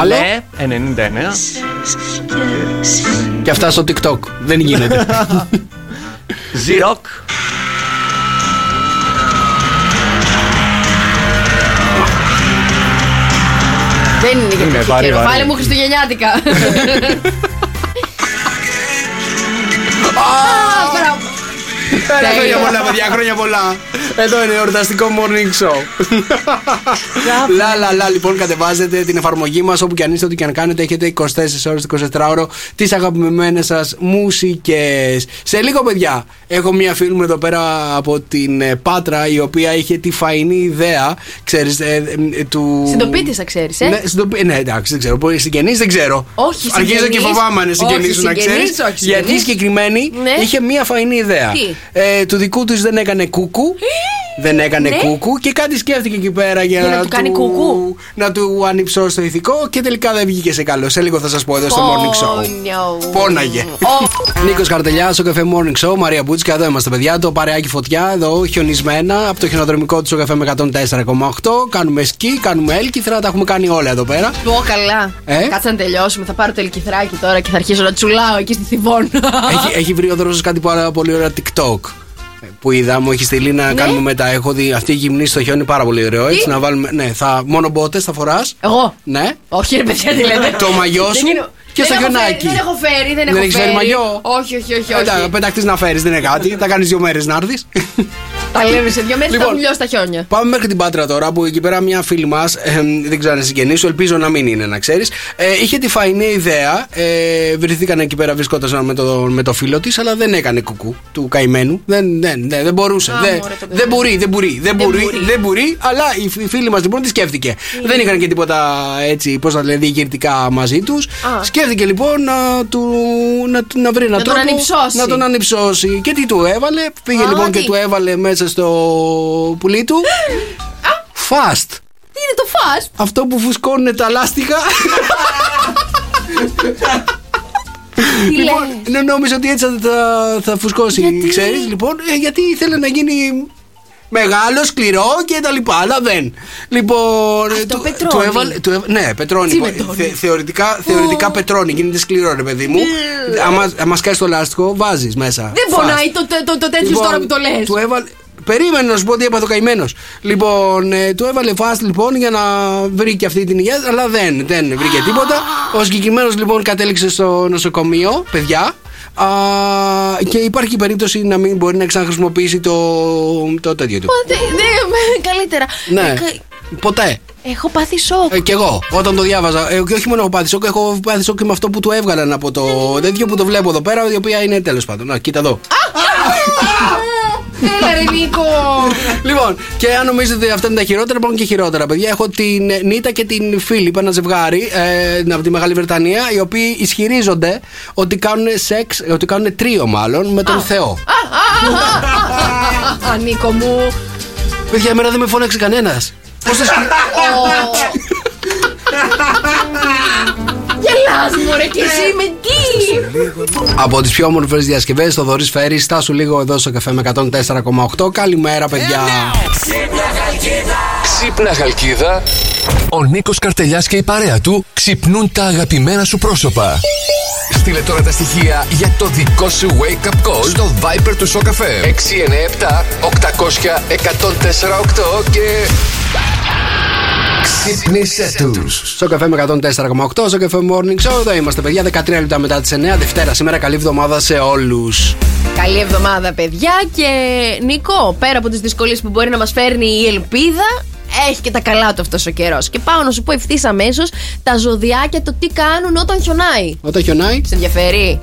Άλλο; Ναι, 99. Και αυτά στο TikTok. Δεν γίνεται. Ζιροκ. Δεν είναι για Είναι τέτοιο βαρύ, καιρό. βαρύ. Βάλε μου Χριστουγεννιάτικα. Α, μπράβο. Έλα, χρόνια πολλά, παιδιά, χρόνια πολλά. Εδώ είναι εορταστικό morning show. Λα, λα, λα, λοιπόν, κατεβάζετε την εφαρμογή μας όπου και αν είστε, ό,τι και αν κάνετε. Έχετε 24 ώρες, 24 ώρο τις αγαπημένες σας μουσικές. Σε λίγο, παιδιά, έχω μία φίλη μου εδώ πέρα από την ε, Πάτρα η οποία είχε τη φαϊνή ιδέα, ξέρεις, του. Συντοπίτησα, ξέρεις, ε; Ναι, συντοπί... ναι, εντάξει, δεν ξέρω. Μπορεί συγγενείς, δεν ξέρω. Όχι, Αρχίζω και συγγενείς. φοβάμαι να συγγενείς Όχι, σου να ξέρεις. συγγενείς, όχι, Γιατί η συγγενείς. συγκεκριμένη Ναι. είχε μία φαϊνή ιδέα. Τι; Ε, του δικού τους δεν έκανε κούκου. δεν έκανε Ναι. κούκου και κάτι σκέφτηκε εκεί πέρα για, Για να του κάνει κούκου. να του ανυψώσει το ηθικό και τελικά δεν βγήκε σε καλό. Σε λίγο θα σας πω εδώ στο morning show. Πόνιο. Πόναγε. Νίκος Καρτελιά, στο καφέ Morning Show, Μαρία Μπούτσικα, εδώ είμαστε παιδιά. Το παρεάκι φωτιά, εδώ χιονισμένα από το χιονοδρομικό του καφέ με 104,8. Κάνουμε σκι, κάνουμε έλκυθρα, τα έχουμε κάνει όλα εδώ πέρα. Πω καλά. Ε; Κάτσε να τελειώσουμε. Θα πάρω το ελκυθράκι τώρα και θα αρχίσω να τσουλάω εκεί στη Θιβόν. έχει, έχει βρει ο δρόσο κάτι πάρα πολύ ωραίο TikTok. Ε, Που είδα, μου έχει στείλει Ναι. να κάνουμε μετά. Έχω δει αυτή η γυμνή στο χιόνι πάρα πολύ ωραίο. Έτσι, να βάλουμε. Ναι, θα, μόνο μπότες θα φοράς. Εγώ; Ναι. Όχι, ρε παιδιά, τι λέτε. Το μαγιό Δεν σου γίνω- και στο δεν έχω χιονάκι. φέρει, Δεν έχω φέρει, δεν Δεν έχω έχεις φέρει μαγιό; Όχι, όχι, όχι. Εντάξει, όχι. πεταχτεί να φέρεις, δεν είναι κάτι. θα κάνεις δύο μέρες να έρθεις. Τα λέμε σε δύο μέρες θα Λοιπόν. έχουν λιώσει τα χιόνια. Πάμε μέχρι την Πάτρα τώρα που εκεί πέρα μια φίλη μας, δεν ξέρω αν είναι συγγενής σου, ελπίζω να μην είναι να ξέρεις. Ε, είχε τη φαϊνή ιδέα. Ε, βρεθήκαν εκεί πέρα, βρισκόταν με το, με το φίλο της, αλλά δεν έκανε κουκού του καημένου. Δεν, δεν, δεν, δεν μπορούσε. Α, δεν, μωρέ, το παιδί. δεν μπορεί, δεν μπορεί. Δεν, Δεν μπορεί, μπορεί. δεν μπορεί, αλλά η φι- φίλη μας λοιπόν τη σκέφτηκε. Δεν είχαν και τίποτα έτσι, πώς να λένε, διακηρυτικά μαζί τους. Α. Σκέφτηκε λοιπόν να, του, να, του- να βρει έναν Να τον τρόπο ανυψώσει. να τον ανυψώσει. Και τι του έβαλε, πήγε Α, λοιπόν και τι; του έβαλε μέσα στο πουλί του. Fast. Τι είναι το φας Αυτό που φουσκώνουν τα λάστιχα. Τι λοιπόν, λες; ναι, νόμιζα ότι έτσι θα, θα φουσκώσει. Γιατί; Ξέρεις, λοιπόν, ε, γιατί ήθελε να γίνει μεγάλο, σκληρό και τα λοιπά. Αλλά δεν. Λοιπόν. Αυτό του, πετρώνει. του έβαλε, του έβα- ναι, πετρώνει. Τσιμεντώνει. Θε- θεωρητικά θεωρητικά πετρώνει, γίνεται σκληρό, ρε παιδί μου. άμα, άμα σκάσει το λάστιχο, βάζεις μέσα. Δεν Fast. πονάει το, το, το, το τέτοιο Λοιπόν, τώρα που το λες Του έβαλε. Περίμενε να σου πω ότι έπαθε ο καημένος. Λοιπόν, ε, του έβαλε fast λοιπόν για να βρει και αυτή την υγεία, αλλά δεν, δεν βρήκε τίποτα. Ο συγκεκριμένο λοιπόν κατέληξε στο νοσοκομείο, παιδιά. Α, και υπάρχει περίπτωση να μην μπορεί να ξαναχρησιμοποιήσει το, το τέτοιο του. Δε- δε- Καλύτερα Ναι. Ε, κα- Ποτέ. Έχω πάθει σοκ Ε, κι εγώ, όταν το διάβαζα. Ε, και όχι μόνο έχω πάθει σοκ, έχω πάθει σοκ και με αυτό που του έβγαλαν από το τέτοιο που το βλέπω εδώ πέρα, η οποία είναι τέλος πάντων. Να, κοίτα εδώ. Έλα ρε Νίκο Λοιπόν, και αν νομίζετε ότι αυτά είναι τα χειρότερα, υπάρχουν και χειρότερα, παιδιά. Έχω την ε, Νίτα και την Φίλιπ, ένα ζευγάρι ε, από τη Μεγάλη Βρετανία, οι οποίοι ισχυρίζονται ότι κάνουν σεξ, ότι κάνουν τρίο μάλλον με τον Θεό. Α, Νίκο μου Παιδιά, εμένα δεν με φώναξε κανένας. Πώ θα σκι... Γελάς μωρέ και εσύ με τι; Από τις πιο όμορφες διασκευές, το Δωρή Φέρι, στάσου λίγο εδώ στο καφέ με 104,8. Καλημέρα, παιδιά. Ξύπνα Χαλκίδα. Ο Νίκος Καρτελιάς και η παρέα του ξυπνούν τα αγαπημένα σου πρόσωπα. Στείλε τώρα τα στοιχεία για το δικό σου wake up call στο Viper του Σοκαφέ. 697 800 1048 και... Ξύπνησε τους. Στο Σοκ FM 104,8, Σοκ FM Morning Show. Εδώ είμαστε, παιδιά. 13 λεπτά μετά τις 9. Δευτέρα σήμερα. Καλή εβδομάδα σε όλους. Καλή εβδομάδα, παιδιά. Και Νίκο, πέρα από τις δυσκολίες που μπορεί να μας φέρνει η Ελπίδα, έχει και τα καλά του αυτός ο καιρός. Και πάω να σου πω ευθύς αμέσως τα ζωδιάκια το τι κάνουν όταν χιονάει. Όταν χιονάει. Σε ενδιαφέρει;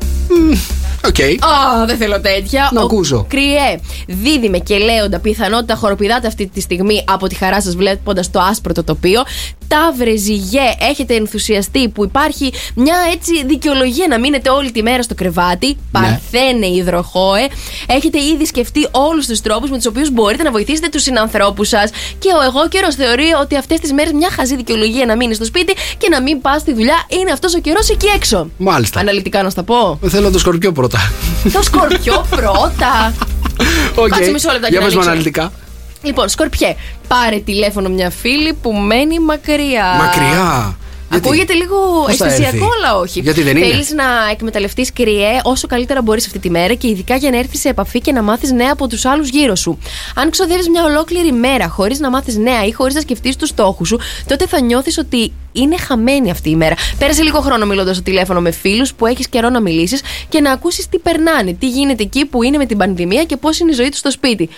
Οκ. Α, δεν θέλω τέτοια. Να Ο ακούσω. Κριέ, δίδυμε και λέοντα πιθανότητα χοροπηδάτε αυτή τη στιγμή από τη χαρά σας βλέποντας το άσπρο το τοπίο. Ταύρε, ζυγέ, έχετε ενθουσιαστεί που υπάρχει μια έτσι δικαιολογία να μείνετε όλη τη μέρα στο κρεβάτι; Παρθένε, υδροχώε. Έχετε ήδη σκεφτεί όλους τους τρόπους με τους οποίους μπορείτε να βοηθήσετε τους συνανθρώπους σας; Και ο εγώ καιρός θεωρεί ότι αυτές τις μέρες μια χαζή δικαιολογία να μείνει στο σπίτι και να μην πας στη δουλειά είναι αυτός ο καιρός εκεί έξω. Μάλιστα. Αναλυτικά να στα πω. Θέλω το σκορπιό πρώτα. Το σκορπιό πρώτα. Οκ. Κάτσε μισό λεπτό Για να πες μου ανοίξω. αναλυτικά. Λοιπόν, σκορπιέ, πάρε τηλέφωνο μια φίλη που μένει μακριά. Μακριά. Ακούγεται λίγο Πώς θα έρθει; αισθησιακό, αλλά όχι. Γιατί δεν είναι; Θέλεις να εκμεταλλευτείς κρυέ όσο καλύτερα μπορείς αυτή τη μέρα και ειδικά για να έρθεις σε επαφή και να μάθεις νέα από τους άλλους γύρω σου. Αν ξοδεύεις μια ολόκληρη μέρα χωρίς να μάθεις νέα ή χωρίς να σκεφτείς τους στόχους σου, τότε θα νιώθεις ότι είναι χαμένη αυτή η μέρα. Πέρασε λίγο χρόνο μιλώντας στο τηλέφωνο με φίλους που έχεις καιρό να μιλήσεις και να ακούσεις τι περνάνε, τι γίνεται εκεί που είναι με την πανδημία και πώς είναι η ζωή τους στο σπίτι.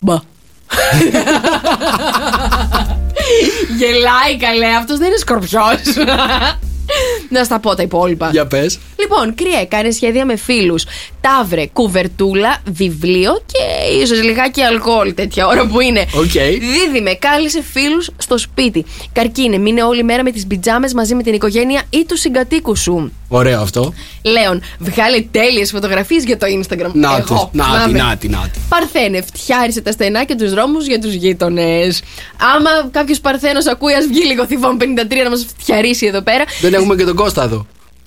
Μπα. Γελάει καλέ, αυτός δεν είναι σκορπιός. Να στα πω τα υπόλοιπα. Για πες. Λοιπόν, κριέ, κάνε σχέδια με φίλους. Ταύρε, κουβερτούλα, βιβλίο και ίσως λιγάκι αλκοόλ τέτοια ώρα που είναι. Οκ. Δίδυμε, κάλεσε φίλους στο σπίτι. Καρκίνε, μείνε όλη μέρα με τις πιτζάμες μαζί με την οικογένεια ή τους συγκατοίκους σου. Ωραίο αυτό. Λέων, βγάλε τέλειες φωτογραφίες για το Instagram. Να Εγώ, τη, να τη, πάμε. να τη, να τη. Παρθένε, φτιάρισε τα στενά και τους δρόμους για τους γείτονες. Άμα κάποιος Παρθένος ακούει, ας βγει λίγο Θηβών 53 να μας φτιαρίσει εδώ πέρα. Δεν έχουμε και τον Κώστα εδώ.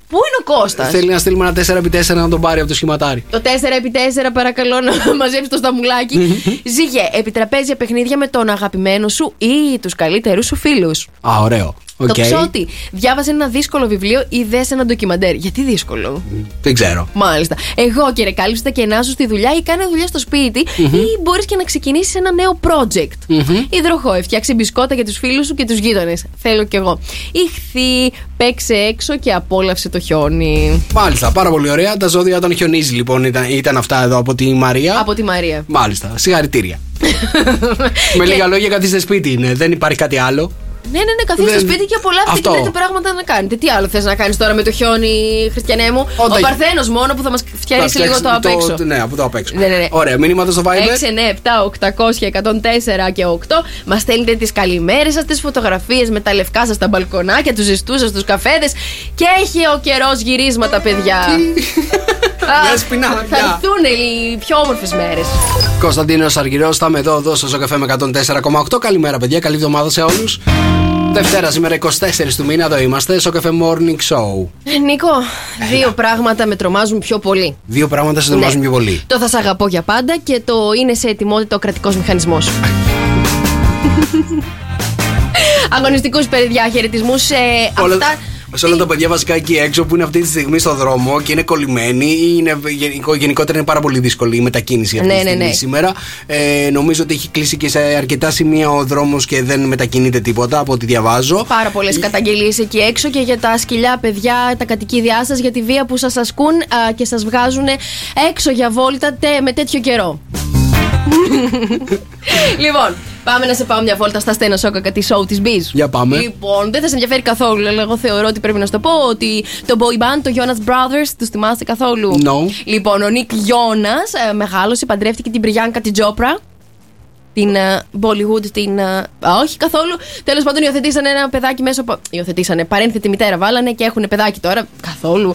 Πού είναι ο Κώστας; Θέλει να στείλουμε ένα 4x4 να τον πάρει από το Σχηματάρι. Το 4x4 παρακαλώ να μαζέψει το Σταμουλάκη. Ζυγέ, επιτραπέζια παιχνίδια με τον αγαπημένο σου ή τους καλύτερους σου φίλους. Α, ωραίο. Το Οκ. ψώτη. Διάβασε ένα δύσκολο βιβλίο ή δες ένα ντοκιμαντέρ. Γιατί δύσκολο; Δεν ξέρω. Μάλιστα. Αιγόκερε, κάλυψε τα κενά σου στη δουλειά ή κάνε δουλειά στο σπίτι ή μπορείς και να ξεκινήσεις ένα νέο project. Υδροχόε, φτιάξε μπισκότα για τους φίλους σου και τους γείτονες. Θέλω κι εγώ. Ήχθη, παίξε έξω και απόλαυσε το χιόνι. Μάλιστα, πάρα πολύ ωραία. Τα ζώδια όταν χιονίζει λοιπόν ήταν, ήταν αυτά εδώ από τη Μαρία. Από τη Μαρία. Μάλιστα, συγχαρητήρια. Με λίγα λόγια, καθίστε σπίτι είναι. Δεν υπάρχει κάτι άλλο. Ναι, ναι, ναι, καθίστε Δεν- στο σπίτι και απολαύστε Αυτό. και βρείτε πράγματα να κάνετε. Τι άλλο θες να κάνεις τώρα με το χιόνι, Χριστιανέ μου; Όταν- Ο Παρθένος μόνο που θα μας φτιάξει Θα λίγο το φτιάξει απ' έξω. Ναι, από το απ' έξω. Ναι, ναι, ναι. Ωραία, μήνυματα στο Viber. 6, 9, 7, 800, 104 και 8. Μας στέλνετε τις καλημέρες σας, τις φωτογραφίες με τα λευκά σας τα μπαλκονάκια, τους ζεστούς σας, τους καφέδες. Και έχει ο καιρός γυρίσματα, παιδιά. Α, Δέσποινα, θα γεια. έρθουν οι πιο όμορφες μέρες. Κωνσταντίνος Αργυρός, θα είμαι εδώ, εδώ στο καφέ με 104,8. Καλημέρα, παιδιά, καλή εβδομάδα σε όλους. Δευτέρα σήμερα 24 του μήνα, εδώ είμαστε, στο καφέ Morning Show. Ε, Νίκο, δύο πράγματα με τρομάζουν πιο πολύ. Δύο πράγματα σε τρομάζουν Ναι. πιο πολύ. Το θα σ' αγαπώ για πάντα και το είναι σε ετοιμότητα ο κρατικός μηχανισμός. Αγωνιστικούς παιδιά, χαιρετισμούς σε Όλα- αυτά. Σε όλα τα παιδιά βασικά εκεί έξω που είναι αυτή τη στιγμή στο δρόμο και είναι κολλημένοι ή είναι, γενικο- γενικότερα είναι πάρα πολύ δύσκολη η μετακίνηση αυτή Ναι, τη ναι, στιγμή ναι. σήμερα. Ε, νομίζω ότι έχει κλείσει και σε αρκετά σημεία ο δρόμος και δεν μετακινείται τίποτα από ό,τι διαβάζω. Πάρα πολλές καταγγελίες εκεί έξω και για τα σκυλιά παιδιά, τα κατοικίδια σας, για τη βία που σας ασκούν α, και σας βγάζουν έξω για βόλτα τε- με τέτοιο καιρό. λοιπόν, πάμε να σε πάω μια βόλτα στα στένα σόκα τη show της Biz. Για πάμε. Λοιπόν, δεν θα σε ενδιαφέρει καθόλου, αλλά εγώ θεωρώ ότι πρέπει να σου το πω ότι το boy band, το Jonas Brothers, τους θυμάστε καθόλου; No. Λοιπόν, ο Νικ Jonas ε, μεγάλωσε, παντρεύτηκε την Πριάνκα την Τζόπρα. Την ε, Bollywood, την. ε, α, όχι καθόλου. Τέλος πάντων, υιοθετήσανε ένα παιδάκι μέσω από. Υιοθετήσανε. Παρένθετη μητέρα βάλανε και έχουν παιδάκι τώρα. Καθόλου.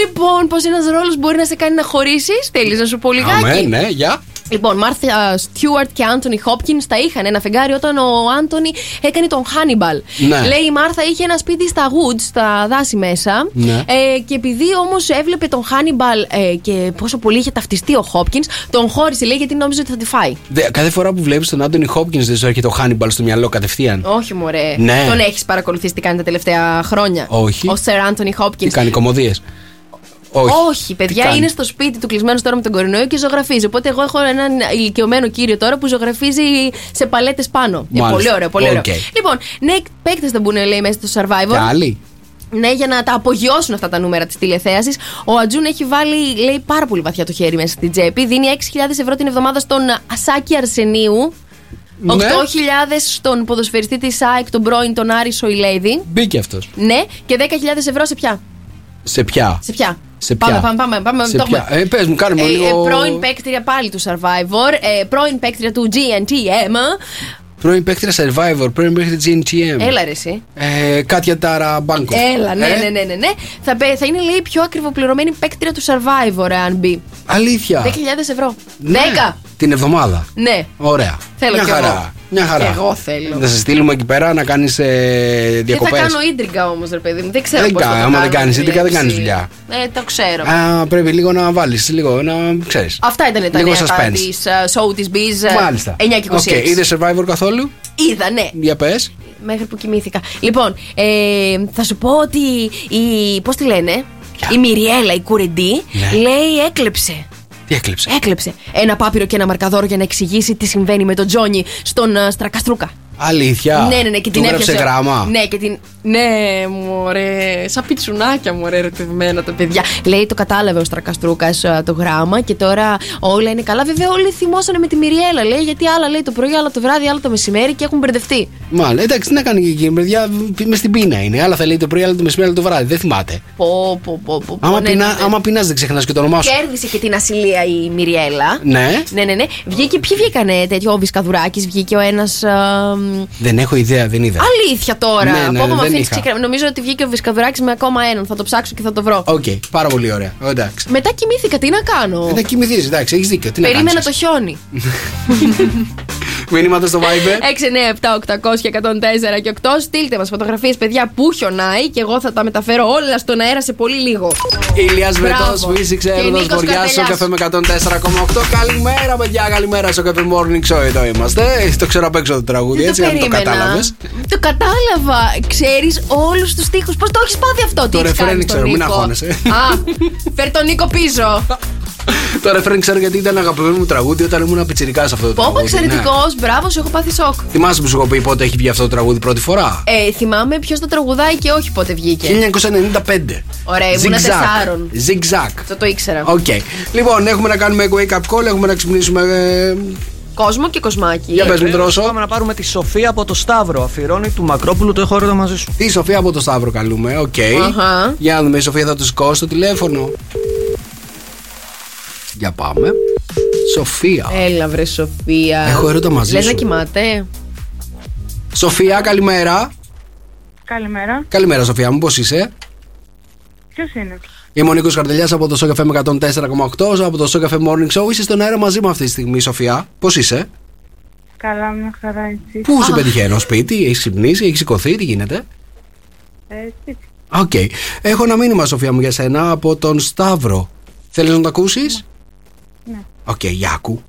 Λοιπόν, πώς ένας ρόλος μπορεί να σε κάνει να χωρίσεις; Θέλεις να σου πω λιγάκι; Αμέ, ναι, για. Λοιπόν, Μάρθα Στιούαρτ και Άντωνι Χόπκινς τα είχαν ένα φεγγάρι όταν ο Άντωνι έκανε τον Χάνιμπαλ. Ναι. Λέει η Μάρθα είχε ένα σπίτι στα Woods, στα δάση μέσα. Ναι. Ε, και επειδή όμως έβλεπε τον Χάνιμπαλ ε, και πόσο πολύ είχε ταυτιστεί ο Χόπκινς, τον χώρισε, λέει, γιατί νόμιζε ότι θα τη φάει. Δε- Κάθε φορά που βλέπεις τον Άντωνι Χόπκινς δεν σου έρχεται ο Χάνιμπαλ στο μυαλό κατευθείαν. Όχι, μωρέ. Ναι. Τον έχεις παρακολουθήσει τι κάνει τα τελευταία χρόνια. Όχι. Ο Σερ Άντονι Τι Χόπκινς. κάνει, κωμωδίες. Όχι. Όχι, παιδιά, κάνει; είναι στο σπίτι του κλεισμένος τώρα με τον κορονοϊό και ζωγραφίζει. Οπότε εγώ έχω έναν ηλικιωμένο κύριο τώρα που ζωγραφίζει σε παλέτες πάνω. Ε, Μάλιστα. πολύ ωραίο, πολύ ωραίο. Οκ. Λοιπόν, ναι, παίκτες δεν μπουν, λέει, μέσα στο Survivor. Και άλλοι. Ναι, για να τα απογειώσουν αυτά τα νούμερα της τηλεθέασης. Ο Ατζούν έχει βάλει, λέει, πάρα πολύ βαθιά το χέρι μέσα στην τσέπη. Δίνει 6.000 ευρώ την εβδομάδα στον Ασάκη Αρσενίου. 8.000 Ναι. στον ποδοσφαιριστή της ΑΕΚ, τον πρώην, τον Άρη Σοηλέδη. Μπήκε αυτός. Ναι, και 10.000 ευρώ σε ποια. Σε ποια; Σε ποια; Σε ποια; Πάμε, πάμε, πάμε. πάμε Σε το ποια; έχουμε. Ε, πες μου, κάνε μου Ε, λίγο- ε, πρώην παίκτρια πάλι του Survivor. Ε, πρώην παίκτρια του GNTM. Πρώην παίκτρια Survivor, πρώην παίκτρια GNTM. Έλα ρε εσύ. Ε, Κάτια Τάρα Μπάνκο. Έλα, ναι, Ε, ναι, ναι, ναι, ναι. Θα, πε- θα είναι λέει η πιο ακριβοπληρωμένη παίκτρια του Survivor, αν μπει. Αλήθεια. 10.000 ευρώ. Ναι. 10. Την εβδομάδα. Ναι. Ωραία. Θέλω Μια κι χαρά. εγώ. Μια χαρά. Κι εγώ θέλω. Να σε στείλουμε εκεί πέρα να κάνεις ε, Και θα διακοπές. κάνω ίντριγκα όμως, ρε παιδί μου. Δεν ξέρω Δεν πώς θα κα- το άμα κάνω δεν κάνεις τη ίντριγκα, δεν κάνεις διεύθυνση. δουλειά. Ε, το ξέρω. Α, πρέπει λίγο να βάλεις, λίγο να ξέρεις. Αυτά ήταν τα λίγο νέα suspense. της uh, showbiz. uh, Μάλιστα. 9 και 26. Οκ, είδες Survivor καθόλου; Είδα, ναι. Για πες. μέχρι που κοιμήθηκα. Λοιπόν, ε, θα σου πω ότι η. Πώς τη λένε, η Μυριέλα, η κουρεντή, Ναι. λέει έκλεψε. Τι έκλεψε; Έκλεψε ένα πάπυρο και ένα μαρκαδόρο για να εξηγήσει τι συμβαίνει με τον Τζόνι στον ε, Στρακαστρούκα. Αλήθεια. Ναι, ναι, ναι, και Του την έγραψε έπιασε. γράμμα. Ναι, και την. Ναι, μωρέ. Σαν πιτσουνάκια, μωρέ, ερωτευμένα τα παιδιά. Λέει το κατάλαβε ο Στρακαστρούκας το γράμμα και τώρα όλα είναι καλά. Βέβαια, όλοι θυμώσανε με τη Μυριέλα. Λέει γιατί άλλα λέει το πρωί, άλλα το βράδυ, άλλα το μεσημέρι και έχουν μπερδευτεί. Μάλλον, εντάξει, τι να κάνει και εκείνη, παιδιά, μες στην πείνα είναι. Άλλα θα λέει το πρωί, άλλα το μεσημέρι, άλλα το βράδυ. Δεν θυμάται. Πω, πω, πω, πω. Άμα, ναι, πεινά, ναι, ναι. άμα πεινάς δεν ξεχνάς και το όνομά σου. Κέρδισε και την ασυλία η Μυριέλα. Ναι. Ναι, ναι, ναι. Βγήκε, ποιοι βγήκανε τέτοιο, ο Βισκαδουράκης, βγήκε ο ένας. Δεν έχω ιδέα, δεν είδα. Αλήθεια τώρα. Ναι, ναι, Πω, πω, δεν με αφήνεις είχα. ξεκρα- Νομίζω ότι βγήκε ο Βισκαδουράκης με ακόμα έναν. Θα το ψάξω και θα το βρω. Οκ, πάρα πολύ ωραία. Εντάξει. Μετά κοιμήθηκα, τι να κάνω; Να κοιμηθείς, εντάξει, έχεις δίκιο. Τι να Περίμενα κάνεις; το εσύ. χιόνι. Μήνυματα στο Viber. 697-800 και 104 και 8. Στείλτε μας φωτογραφίες, παιδιά, που χιονάει και εγώ θα τα μεταφέρω όλα στον αέρα σε πολύ λίγο. Ηλίας Μπράβο. Βετό, φύσηξε Και έρωτα Νίκος βοριά στο Καρτελιάς. καφέ με 104,8. Καλημέρα, παιδιά, καλημέρα στο καφέ Morning Show. Εδώ είμαστε. Ε, Το ξέρω απ' έξω το τραγούδι, Δεν έτσι, αν το περίμενα. κατάλαβες. Το κατάλαβα. Ξέρεις όλους τους τοίχου. Πώς το έχεις πάθει αυτό, τι Το έχεις ρεφρέν κάνει στον ξέρω, μην Νίκο; αγχώνεσαι. Α, φέρ τον Νίκο πίσω. Το ρεφρέν ξέρω γιατί ήταν αγαπημένο μου τραγούδι όταν ήμουν πιτσιρικά σε αυτό το Πόπο τραγούδι. ναι. εξαιρετικός, μπράβο σου, σου έχω πάθει σοκ. Θυμάσαι που σου έχω πει πότε έχει βγει αυτό το τραγούδι πρώτη φορά; Ε, θυμάμαι ποιος το τραγουδάει και όχι πότε βγήκε. 1995. Ωραία, ήμουν τεσσάρων. Zigzag. Αυτό το ήξερα. Οκ. Λοιπόν, έχουμε να κάνουμε wake up call, έχουμε να ξυπνήσουμε. ε, Κόσμο και κοσμάκι. Για πες μου, Δρόσο. Πάμε να πάρουμε τη Σοφία από το Σταύρο. Αφιερώνει του Μακρόπουλου το έχω έρωτα μαζί σου. Τη Σοφία από το Σταύρο καλούμε. Οκ. Αχα. Για να δούμε, η Σοφία θα τους σηκώσει το τηλέφωνο. Για πάμε. Σοφία. Έλα, βρε Σοφία. Έχω έρωτα μαζί Λες σου. να κοιμάται. Σοφία, καλημέρα. Καλημέρα. Καλημέρα, Σοφία μου, πώς είσαι; Ποιος είναι; Είμαι ο Νίκος Καρτελιά από το Σοκαφέ με 104,8 από το Σοκαφέ Morning Show. Είσαι στον αέρα μαζί μου αυτή τη στιγμή, Σοφία. Πώς είσαι, Καλά, μια χαρά έτσι. Πού σε πετυχαίνω, σπίτι, έχεις ξυπνήσει, έχεις σηκωθεί, τι γίνεται; Έτσι. Οκ. Έχω ένα μήνυμα, Σοφία μου, για σένα από τον Σταύρο. Θέλεις να το ακούσεις; Ναι. Οκ, για άκου.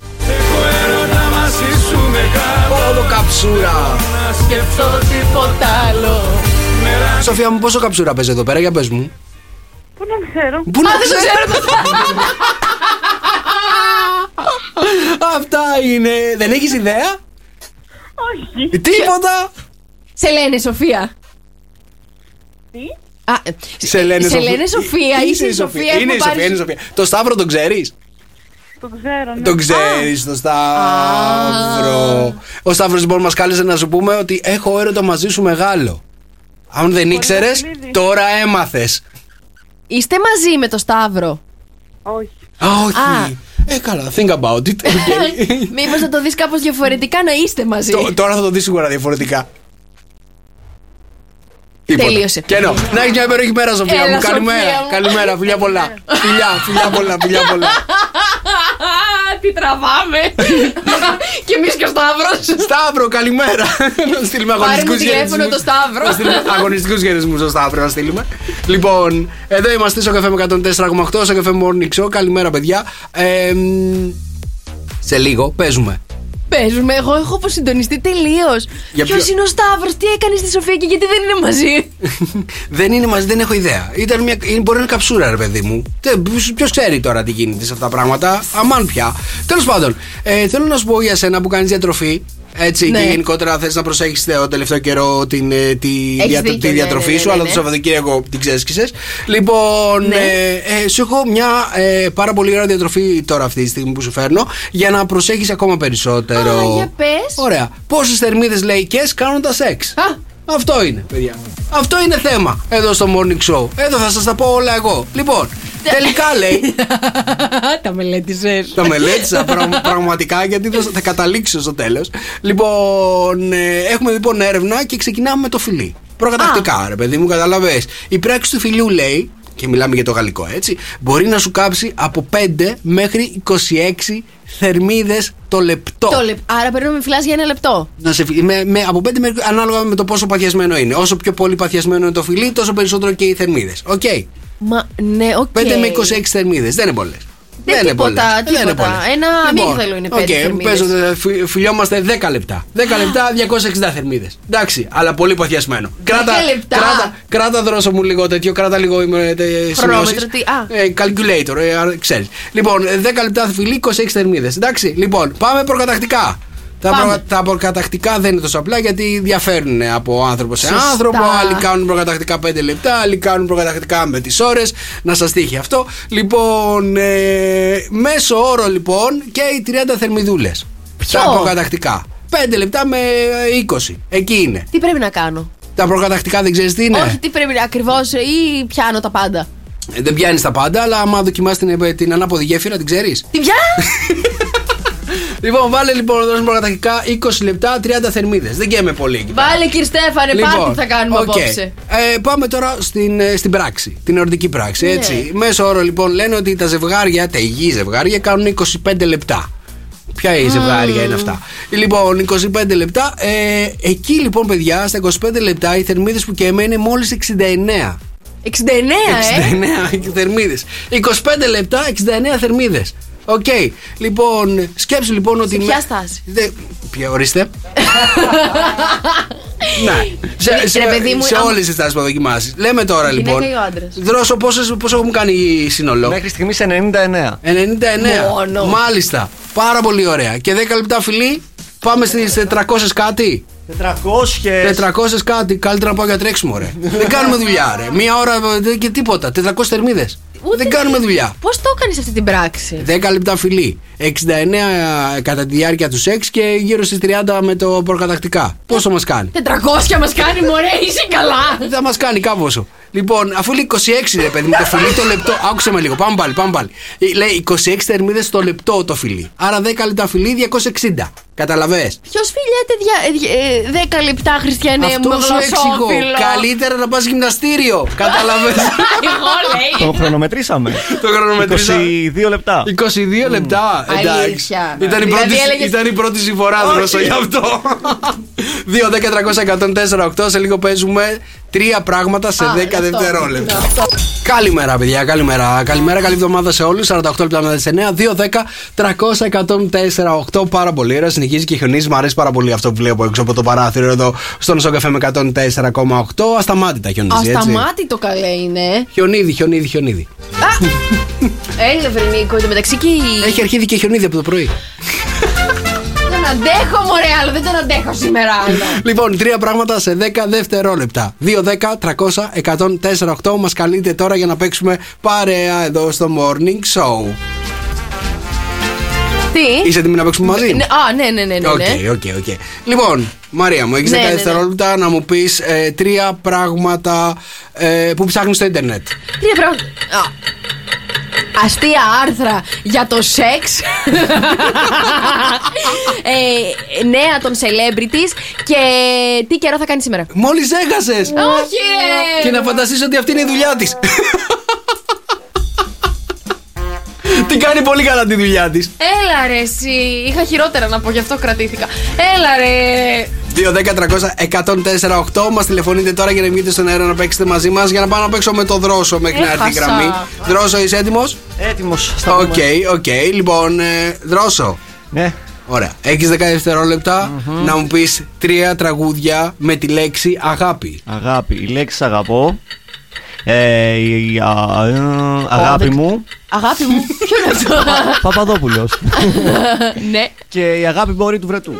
Έρωτα μαζί σου μεγάλο Όλο καψούρα. Να σκεφτώ τίποτα άλλο Μέρα Σοφία μου, πόσο καψούρα παίζει εδώ πέρα, για πες μου. Πού να ξέρω. Πού να δεν το ξέρω. Αυτά είναι. Δεν έχεις ιδέα; Όχι. Τίποτα. Σε λένε Σοφία. Τι; Α, ε, Σε λένε, σε λένε Σοφία, είσαι η Σοφία. Είναι έχουμε η πάρει- Σοφία, είναι η Σοφία. Το Σταύρο τον ξέρεις; Το ξέρω. Ναι. Τον ξέρεις, το Σταύρο. Ο Σταύρος λοιπόν μας κάλεσε να σου πούμε ότι έχω έρωτα μαζί σου μεγάλο. Αν δεν ήξερες, Βασιλίδη. τώρα έμαθες. Είστε μαζί με το Σταύρο; Όχι. Α, όχι. Α. Ε, καλά, think about it. Okay. Μήπως θα το δεις κάπως διαφορετικά να είστε μαζί. Το- Τώρα θα το δεις σίγουρα διαφορετικά. Τίποτα. Τελείωσε. Και ενώ, να έχει μια υπέροχη μέρα, Σοφία Έλα, μου. Καλημέρα. Σοφία μου. Καλημέρα, φιλιά πολλά. Φιλιά, φιλιά πολλά, φιλιά πολλά. Τι τραβάμε. και εμείς και ο Σταύρος. Σταύρο, καλημέρα. Να στείλουμε Πάρε μου αγωνιστικούς τηλέφωνο το Σταύρο. Αγωνιστικούς χαιρετισμού στο Σταύρο να στείλουμε. Λοιπόν, εδώ είμαστε στο καφέ με 104,8 στο καφέ Morning Show. Καλημέρα, παιδιά. Ε, μ, σε λίγο παίζουμε. Παίζουμε, εγώ έχω αποσυντονιστεί τελείως. Για Ποιος ποιο- είναι ο Σταύρος, τι έκανε στη Σοφία και γιατί δεν είναι μαζί; δεν είναι μαζί, δεν έχω ιδέα. Ήταν μια, είναι- μπορεί να είναι καψούρα, ρε παιδί μου. Ποιος ξέρει τώρα τι γίνεται σε αυτά τα πράγματα. Αμάν πια. Τέλος πάντων, ε, θέλω να σου πω για σένα που κάνεις διατροφή. Έτσι, Ναι. και γενικότερα θες να προσέχεις το τελευταίο καιρό την, ε, τη, Έχεις δια- δίκιο, τη ναι, διατροφή ναι, σου, ναι, αλλά ναι. το Σαββατοκύριακο την ξέσκησε. Λοιπόν, Ναι. ε, ε, σου έχω μια ε, πάρα πολύ ωραία διατροφή τώρα αυτή τη στιγμή που σου φέρνω για να προσέχεις ακόμα περισσότερο. Α, για πες. Ωραία. Πόσες θερμίδες λαϊκές κάνουν τα σεξ; Α. Αυτό είναι, παιδιά. Αυτό είναι θέμα εδώ στο morning show. Εδώ θα σας τα πω όλα εγώ. Λοιπόν, τελικά λέει. Τα μελέτησες. Τα μελέτησα πραγ- πραγματικά γιατί θα, θα καταλήξω στο τέλος. Λοιπόν, ε, έχουμε λοιπόν έρευνα και ξεκινάμε με το φιλί. Προκαταρκτικά, ρε παιδί μου, κατάλαβες. Η πράξη του φιλιού λέει, και μιλάμε για το γαλλικό έτσι, μπορεί να σου κάψει από 5 μέχρι 26 θερμίδες το λεπτό. Το λεπ... Άρα πρέπει να με φιλάς για ένα λεπτό. Να σε, φι- με, με, από 5 μέχρι ανάλογα με το πόσο παθιασμένο είναι. Όσο πιο πολύ παθιασμένο είναι το φιλί, τόσο περισσότερο και οι θερμίδες. Οκ. Μα ναι, οκ. 5 με 26 θερμίδες. Δεν είναι πολλές. Δεν είναι τίποτα, πολλές. Δεν είναι τίποτα. πολλές. Ένα αμύγδαλο είναι πέντε οκ, θερμίδες. παίζονται, φι- φιλιόμαστε 10 λεπτά. 10 λεπτά, 260 θερμίδες. Εντάξει, αλλά πολύ παθιασμένο. Κράτα, λεπτά. κράτα, κράτα δρόσο μου λίγο τέτοιο, κράτα λίγο ε, τε- Χρονόμετρο, σημειώσεις. τι, α. Ε, calculator, ε, α, ξέρεις. Λοιπόν, ε, 10 λεπτά φιλί, 26 θερμίδες. Εντάξει, λοιπόν, πάμε προκαταρκτικά. Τα, Πάμε. προ, τα προκαταρκτικά δεν είναι τόσο απλά γιατί διαφέρουν από άνθρωπο σε Σωστά. άνθρωπο. Άλλοι κάνουν προκαταρκτικά 5 λεπτά, άλλοι κάνουν προκαταρκτικά με τις ώρες. Να σας τύχει αυτό. Λοιπόν, ε, μέσο όρο λοιπόν και οι 30 θερμιδούλες. Ποιο; Τα προκαταρκτικά. 5 λεπτά με ε, 20. Εκεί είναι. Τι πρέπει να κάνω; Τα προκαταρκτικά δεν ξέρεις τι είναι; Όχι, τι πρέπει ακριβώς ή πιάνω τα πάντα. Ε, Δεν πιάνεις τα πάντα, αλλά άμα δοκιμάσει την, ε, την ανάποδη γέφυρα, την ξέρεις. Τι πια; λοιπόν, βάλε λοιπόν εδώ προκαταρκτικά 20 λεπτά 30 θερμίδες. Δεν καίμε πολύ εκεί. πέρα. Βάλε κύριε Στέφανε, πάρτι θα κάνουμε οκ. απόψε. Ε, πάμε τώρα στην, ε, στην πράξη, την ερωτική πράξη. Ναι. Έτσι. Μέσο όρο λοιπόν λένε ότι τα ζευγάρια, τα υγιή ζευγάρια, κάνουν 25 λεπτά. Ποια ζευγάρια είναι αυτά; Λοιπόν, 25 λεπτά. Ε, εκεί λοιπόν, παιδιά, στα 25 λεπτά οι θερμίδες που καίμε είναι μόλις 69. 69, ε! 69 θερμίδες. 25 λεπτά, 69 θερμίδες. Οκ. Λοιπόν, σκέψου λοιπόν ότι. Σε με- ποια στάση; Δε... Ποια, ορίστε. ναι. Σε, σε, Ρε παιδί μου, σε άμα- όλες τις στάσει που θα δοκιμάσεις. Λέμε τώρα Η γυναίκα λοιπόν. ή ο άντρας; Δρόσο, πόσες, πόσο έχουν κάνει σύνολο; Μέχρι στιγμής 99. 99. Μόνο. Μάλιστα. Πάρα πολύ ωραία. Και 10 λεπτά φιλί. Πάμε στις 400 κάτι. 400. 400 κάτι. Καλύτερα να πάω για τρέξιμο, ρε. Δεν κάνουμε δουλειά, ρε. Μία ώρα ε, και τίποτα. 400 θερμίδες. Δεν κάνουμε δουλειά. Πώς το έκανε αυτή την πράξη; 10 λεπτά φιλί. 69 κατά τη διάρκεια τους σεξ και γύρω στις 30 με το προκατακτικά. Πόσο μας κάνει; 400 μας κάνει, μωρέ, είσαι καλά. Θα μας κάνει κάπως. Λοιπόν, αφού λέει 26 ρε παιδί μου, το φιλί το λεπτό. Άκουσε με λίγο, πάμε πάλι, πάμε πάλι. Ε, Λέει 26 θερμίδες το λεπτό το φιλί. Άρα 10 λεπτά φιλί 260. Καταλαβέ. Ποιος φιλιέται δια, ε, 10 λεπτά, Χριστιανέ μου, Αυτό σου εξηγώ. Καλύτερα να πας γυμναστήριο. Καταλαβέ. Εγώ λέει. Το χρονομετρήσαμε. το χρονομετρήσα. 22 λεπτά. 22 λεπτά. Εντάξει. Αλήθεια. Ήταν η, Δηλαδή πρώτη, έλεγες- ήταν η πρώτη συμφορά δρόσο γι' αυτό. 2, 10, 300, 104, 8. Σε λίγο παίζουμε τρία πράγματα σε Α, 10 αυτό. δευτερόλεπτα. Αυτό. Καλημέρα, παιδιά. Καλημέρα. Καλημέρα, καλή εβδομάδα σε όλους. 48 λεπτά μετά τις 9. 2, 10, 300, 104, 8. Πάρα πολύ ωραία. Συνεχίζει και χιονίζει. Μου αρέσει πάρα πολύ αυτό που βλέπω έξω από το παράθυρο εδώ στον Σοκαφέ με 104,8. Ασταμάτητα χιονίζει. Έτσι. Ασταμάτητο καλέ είναι. Χιονίδι, χιονίδι, χιονίδι. Έλα, Βρενίκο, εν μεταξύ και η. Έχει αρχίδι και χιονίδι από το πρωί. Δεν αντέχω, μωρέ, άλλο δεν τον αντέχω σήμερα. άλλο. Λοιπόν, τρία πράγματα σε 10 δευτερόλεπτα. 2, 10, 300, 104, 8. Μας καλείτε τώρα για να παίξουμε παρέα εδώ στο morning show. Τι; Είσαι έτοιμη να παίξουμε μαζί; Ναι, Α, ναι, ναι, ναι. ναι, Οκ, ναι. οκ, οκ. Λοιπόν, Μαρία μου, έχεις 10 Ναι, ναι, ναι. δευτερόλεπτα να μου πεις τρία πράγματα ε, που ψάχνεις στο Ιντερνετ. Τρία πράγματα. Α. Αστεία άρθρα για το σεξ. ε, νέα των celebrities και τι καιρό θα κάνει σήμερα; Μόλις έχασες! Όχι, ρε! Και να φανταστείς ότι αυτή είναι η δουλειά της. Τι κάνει πολύ καλά τη δουλειά της. Έλα ρε εσύ. Είχα χειρότερα να πω, γι' αυτό κρατήθηκα. Έλα ρε. 2-10-300-1048 Μας τηλεφωνείτε τώρα για να βγείτε στον αέρα να παίξετε μαζί μας για να πάω να παίξω με το δρόσο μέχρι να έρθει η Έχασα. γραμμή. Δρόσο, είσαι έτοιμος; Έτοιμος. Οκ, οκ. Λοιπόν, ε, δρόσο. Ναι. Ωραία. Έχεις 10 δευτερόλεπτα να μου πεις τρία τραγούδια με τη λέξη αγάπη. Αγάπη. Η λέξη αγαπώ. Ε, η, α, ε, αγάπη δεν- μου. Αγάπη μου, ποιος είναι αυτό; Παπαδόπουλος. ναι. και η αγάπη μπορεί του βρετού.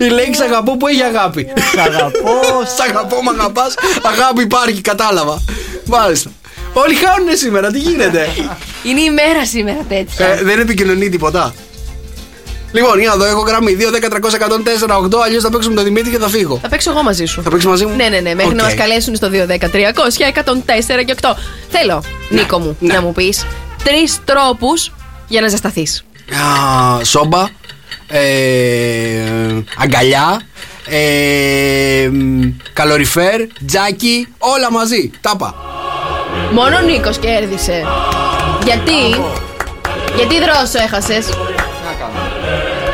Η λέξη αγαπώ που έχει αγάπη; Σ' αγαπώ. Σ' αγαπώ, μ' αγαπάς. Αγάπη υπάρχει, κατάλαβα. Μάλιστα. Όλοι χάνουνε σήμερα, τι γίνεται; Είναι η μέρα σήμερα τέτοια. Ε, δεν επικοινωνεί τίποτα. Λοιπόν, για να δω, έχω γραμμή 2-10-300-104-8. Αλλιώς θα παίξουμε τον Δημήτρη και θα φύγω. Θα παίξω εγώ μαζί σου. Θα παίξεις μαζί μου; Ναι, ναι, ναι. Μέχρι να Οκ. μας καλέσουν στο 210-300-104 και 8. Θέλω, Νίκο μου, Ναι. να μου πεις τρεις τρόπους για να ζεσταθείς. Α, σόμπα. Ε, αγκαλιά. Ε, μ, καλοριφέρ. Τζάκι. Όλα μαζί. Τάπα. Μόνο ο Νίκος κέρδισε. Γιατί; Γιατί δρόσο έχασες;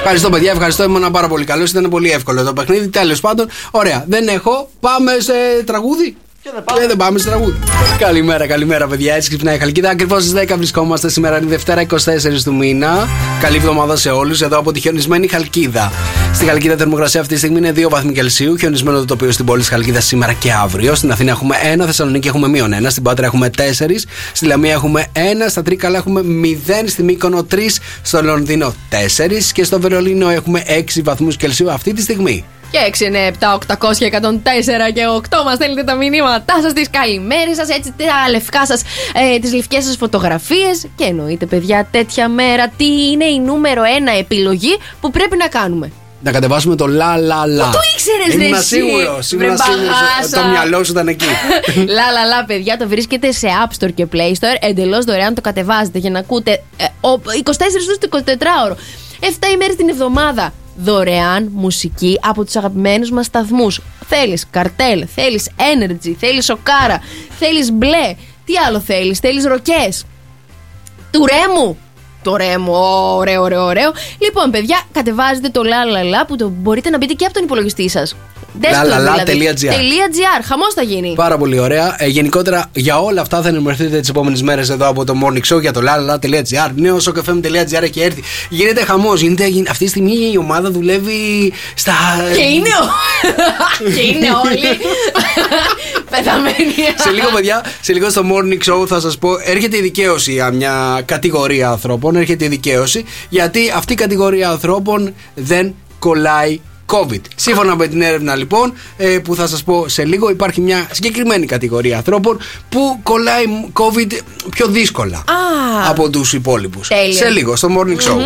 Ευχαριστώ, παιδιά. Ευχαριστώ. Ήμουν πάρα πολύ καλός. Ήταν πολύ εύκολο το παιχνίδι. Τέλος πάντων, ωραία. Δεν έχω. Πάμε σε τραγούδι. Και δεν πάμε. Και δεν πάμε στο τραγούδι. Καλημέρα, καλημέρα, παιδιά. Έτσι ξυπνάει η Χαλκίδα. Ακριβώς στις 10 βρισκόμαστε σήμερα, είναι Δευτέρα 24 του μήνα. Καλή εβδομάδα σε όλους. Εδώ από τη χιονισμένη Χαλκίδα. Στη Χαλκίδα θερμοκρασία αυτή τη στιγμή είναι 2 βαθμοί Κελσίου. Χιονισμένο το τοπίο στην πόλη της Χαλκίδας σήμερα και αύριο. Στην Αθήνα έχουμε 1, Θεσσαλονίκη έχουμε μείον 1, στην Πάτρα έχουμε 4, στη Λαμία έχουμε 1, στα Τρίκαλα έχουμε 0, στη Μύκονο 3, στο Λονδίνο 4 και στο Βερολίνο έχουμε 6 βαθμούς Κελσίου αυτή τη στιγμή. Και 6, 9, 7, 800 και 104 και 8 μας στέλνετε τα μηνύματά σας, τι καλημέρε σας, έτσι τα λευκά σας, ε, τις λευκές σας φωτογραφίες. Και εννοείται, παιδιά, τέτοια μέρα, τι είναι η νούμερο ένα επιλογή που πρέπει να κάνουμε. Να κατεβάσουμε το λα λα λα. Πού το ήξερες, ρε, Ήμουν εσύ; σίγουρος. Ήμουν Βρε, σίγουρος. μπαγάσα. Το μυαλό σου ήταν εκεί. λα λα λα, παιδιά, το βρίσκεται σε App Store και Play Store. Εντελώς δωρεάν το κατεβάζετε για να ακούτε ε, ο- 24 ώρες το 24ωρο. 7 ημέρες την εβδομάδα. Δωρεάν μουσική από τους αγαπημένους μας σταθμούς. Θέλεις καρτέλ, θέλεις energy, θέλεις σοκάρα, θέλεις μπλε. Τι άλλο θέλεις, θέλεις ροκές. Του ρέμου. Το ρέμου, ωραίο, ωραίο, ωραίο. Λοιπόν, παιδιά, κατεβάζετε το λαλαλα που το μπορείτε να μπείτε και από τον υπολογιστή σας. Lalala.gr. Χαμός θα γίνει. Πάρα πολύ ωραία. Ε, γενικότερα για όλα αυτά θα ενημερωθείτε τις επόμενες μέρες εδώ από το morning show για το lalala.gr. Νέο sokfm.gr έχει έρθει. Γίνεται χαμός. Γίνεται, γι- αυτή τη στιγμή η ομάδα δουλεύει στα. Και είναι, ο... και είναι όλοι πεθαμένοι. σε λίγο, παιδιά, σε λίγο στο morning show θα σας πω, έρχεται η δικαίωση για μια κατηγορία ανθρώπων. Έρχεται η δικαίωση γιατί αυτή η κατηγορία ανθρώπων δεν κολλάει COVID. Σύμφωνα με την έρευνα λοιπόν ε, που θα σας πω σε λίγο υπάρχει μια συγκεκριμένη κατηγορία ανθρώπων που κολλάει COVID πιο δύσκολα Α. από τους υπόλοιπους. Τέλεια. Σε λίγο στο Morning Show.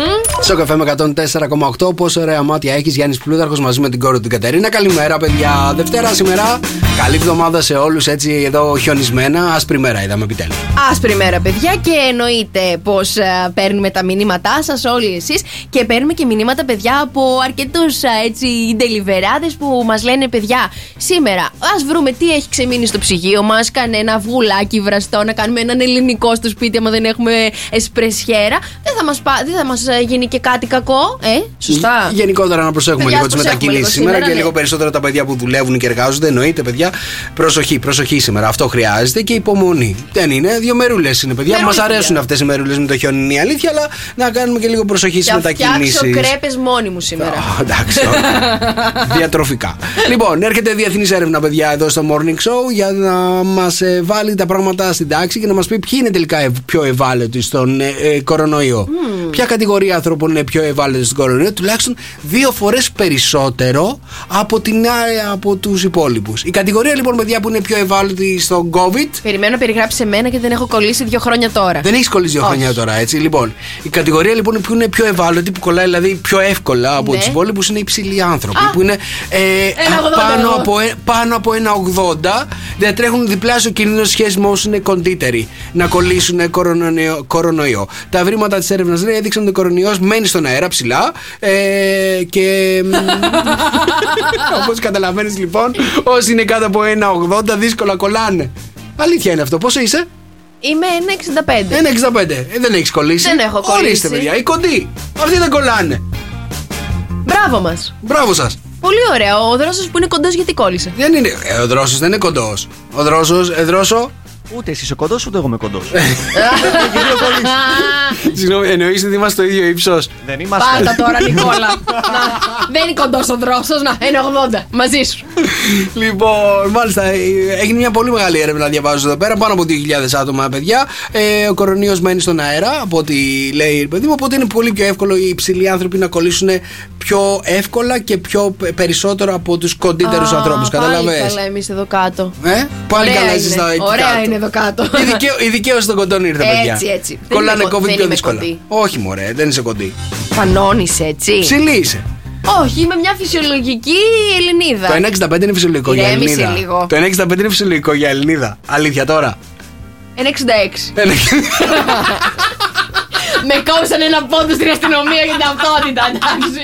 Στο καφέ με 104,8 πόσο ωραία μάτια έχεις Γιάννης Πλούταρχος μαζί με την κόρη του την Κατερίνα. Καλημέρα παιδιά. Δευτέρα σήμερα. Καλή εβδομάδα σε όλους έτσι εδώ χιονισμένα. Άσπρη μέρα είδαμε επιτέλους. Άσπρη μέρα, παιδιά, και εννοείται πως παίρνουμε τα μηνύματά σας, όλοι εσείς. Και παίρνουμε και μηνύματα, παιδιά, από αρκετούς έτσι ντελιβεράδες που μας λένε, παιδιά, σήμερα ας βρούμε τι έχει ξεμείνει στο ψυγείο μας. Κανένα αυγουλάκι βραστό, να κάνουμε έναν ελληνικό στο σπίτι, άμα δεν έχουμε εσπρεσιέρα. Δεν θα μας δεν θα μας, ε, γίνει και κάτι κακό, ε, σωστά. Γενικότερα να προσέχουμε Παιδιά, λίγο τις προσέχουμε μετακινήσεις λίγο σήμερα σήμερα, και ναι. λίγο περισσότερο τα παιδιά που δουλεύουν και εργάζονται. Εννοείται, παιδιά. Προσοχή, προσοχή σήμερα. Αυτό χρειάζεται και υπομονή. Δεν είναι. Δύο μερούλες είναι, παιδιά. Μας Μερούλες, αρέσουν παιδιά. αυτές οι μερούλες με το χιόνι, είναι η αλήθεια, αλλά να κάνουμε και λίγο προσοχή στις Θα φτιάξω μετακινήσεις. κρέπες μόνη μου σήμερα. Εντάξει. όχι. Διατροφικά. Λοιπόν, έρχεται διεθνής έρευνα, παιδιά, εδώ στο Morning Show για να μας βάλει τα πράγματα στην τάξη και να μας πει ποιοι είναι τελικά ευ- πιο ευάλωτοι στον ε, ε, κορονοϊό. Ποια κατηγορία ανθρώπων είναι πιο ευάλωτοι στον κορονοϊό, τουλάχιστον δύο φορές περισσότερο από, την, α, από τους υπόλοιπους. Η κατηγορία λοιπόν, παιδιά, που είναι πιο ευάλωτη στον COVID. Περιμένω να περιγράψει εμένα και δεν έχω κολλήσει δύο χρόνια τώρα. Δεν έχεις κολλήσει δύο Όχι. χρόνια τώρα, έτσι. Λοιπόν, η κατηγορία λοιπόν που είναι πιο ευάλωτη, που κολλάει δηλαδή πιο εύκολα από Ναι. τους υπόλοιπους είναι οι ψηλοί άνθρωποι. Α. Που είναι ε, Ένα α, 80 πάνω, εγώ. από, ε- πάνω από ένα 80, διατρέχουν διπλάσιο κίνδυνο σε σχέση με όσους είναι κοντύτεροι να κολλήσουν κορονοϊό. κορονοϊό. Τα βρήματα της έρευνας λέει έδειξαν ότι ο κορονοϊός μένει στον αέρα ψηλά ε, και. Όπως καταλαβαίνεις λοιπόν, όσοι είναι κάτω από ένα 80 δύσκολα κολλάνε. Αλήθεια είναι αυτό. Πόσο είσαι; Είμαι 1,65. Ένα 65. Ε, δεν έχεις κολλήσει. Δεν έχω κολλήσει. Ορίστε, παιδιά. Οι κοντοί. Αυτοί δεν κολλάνε. Μπράβο μας. Μπράβο σας. Πολύ ωραία. Ο δρόσος που είναι κοντός γιατί κόλλησε. Δεν είναι. Ε, ο δρόσος δεν είναι κοντός. Ο δρόσος, ε, δρόσο. Ούτε εσύ είσαι κοντός, ούτε εγώ είμαι κοντός. Συγγνώμη, εννοείς ότι είμαστε στο ίδιο ύψος. Δεν είμαστε. Πάτα τώρα, Νικόλα. Να, δεν είναι κοντός ο δρόσος. Να, είναι 80. Μαζί σου. Λοιπόν, μάλιστα, ε, έγινε μια πολύ μεγάλη έρευνα, διαβάζω εδώ πέρα. Πάνω από 2.000 άτομα, παιδιά. Ε, ο κορονοϊός μένει στον αέρα, από ό,τι λέει η παιδί μου. Οπότε είναι πολύ πιο εύκολο οι υψηλοί άνθρωποι να κολλήσουν πιο εύκολα και πιο πε- περισσότερο από τους κοντύτερους Α, ανθρώπους. Πάλι Καταλαβαίνεις καλά, εμείς εδώ κάτω. Ε, πάλι Ωραία καλά είναι. είσαι στα εκεί Ωραία κάτω. είναι εδώ κάτω. Η, δικαί- η δικαίωση των κοντών ήρθε, παιδιά. Έτσι, έτσι. Δεν Κολλάνε είμαι κο- COVID δεν πιο είμαι δύσκολα. κοντή. Όχι, μωρέ, δεν είσαι κοντή. Φανώνεις έτσι. Ψηλή είσαι. Όχι, είμαι μια φυσιολογική Ελληνίδα. Το 1,65 είναι φυσιολογικό για Ηρέμησε Ελληνίδα. λίγο. Το 1,65 είναι φυσιολογικό για Ελληνίδα. Αλήθεια τώρα. 1,66. Ένα- Με κόψαν ένα πόντο στην αστυνομία για την ταυτότητα, εντάξει.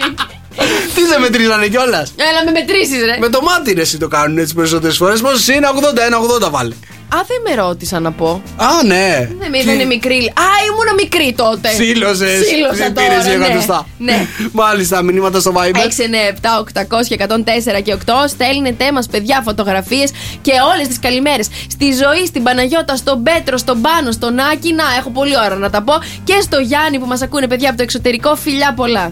Τι σε μετρήσανε κιόλας; Έλα με μετρήσεις, ρε. Με το μάτι ρε, εσύ το κάνουν έτσι περισσότερες φορές. Πόσο είναι; 80, ένα 80 βάλε. Α, δεν με ρώτησα να πω. Α, ναι. Δεν με είδανε μικρή. Α, ήμουν μικρή τότε. Σύλλωσες. Σύλλωσα Δεν πήρες τώρα, δύο ναι. εκατοστά. Ναι. Μάλιστα, μηνύματα στο Viber. 6, 9, 7, 800 και 104 και 8. Στέλνετε μας, παιδιά, φωτογραφίες και όλες τις καλημέρες. Στη ζωή, στην Παναγιώτα, στον Πέτρο, στον Πάνο, στον Άκη. Να, έχω πολύ ώρα να τα πω. Και στο Γιάννη που μας ακούνε, παιδιά, από το εξωτερικό. Φιλιά πολλά.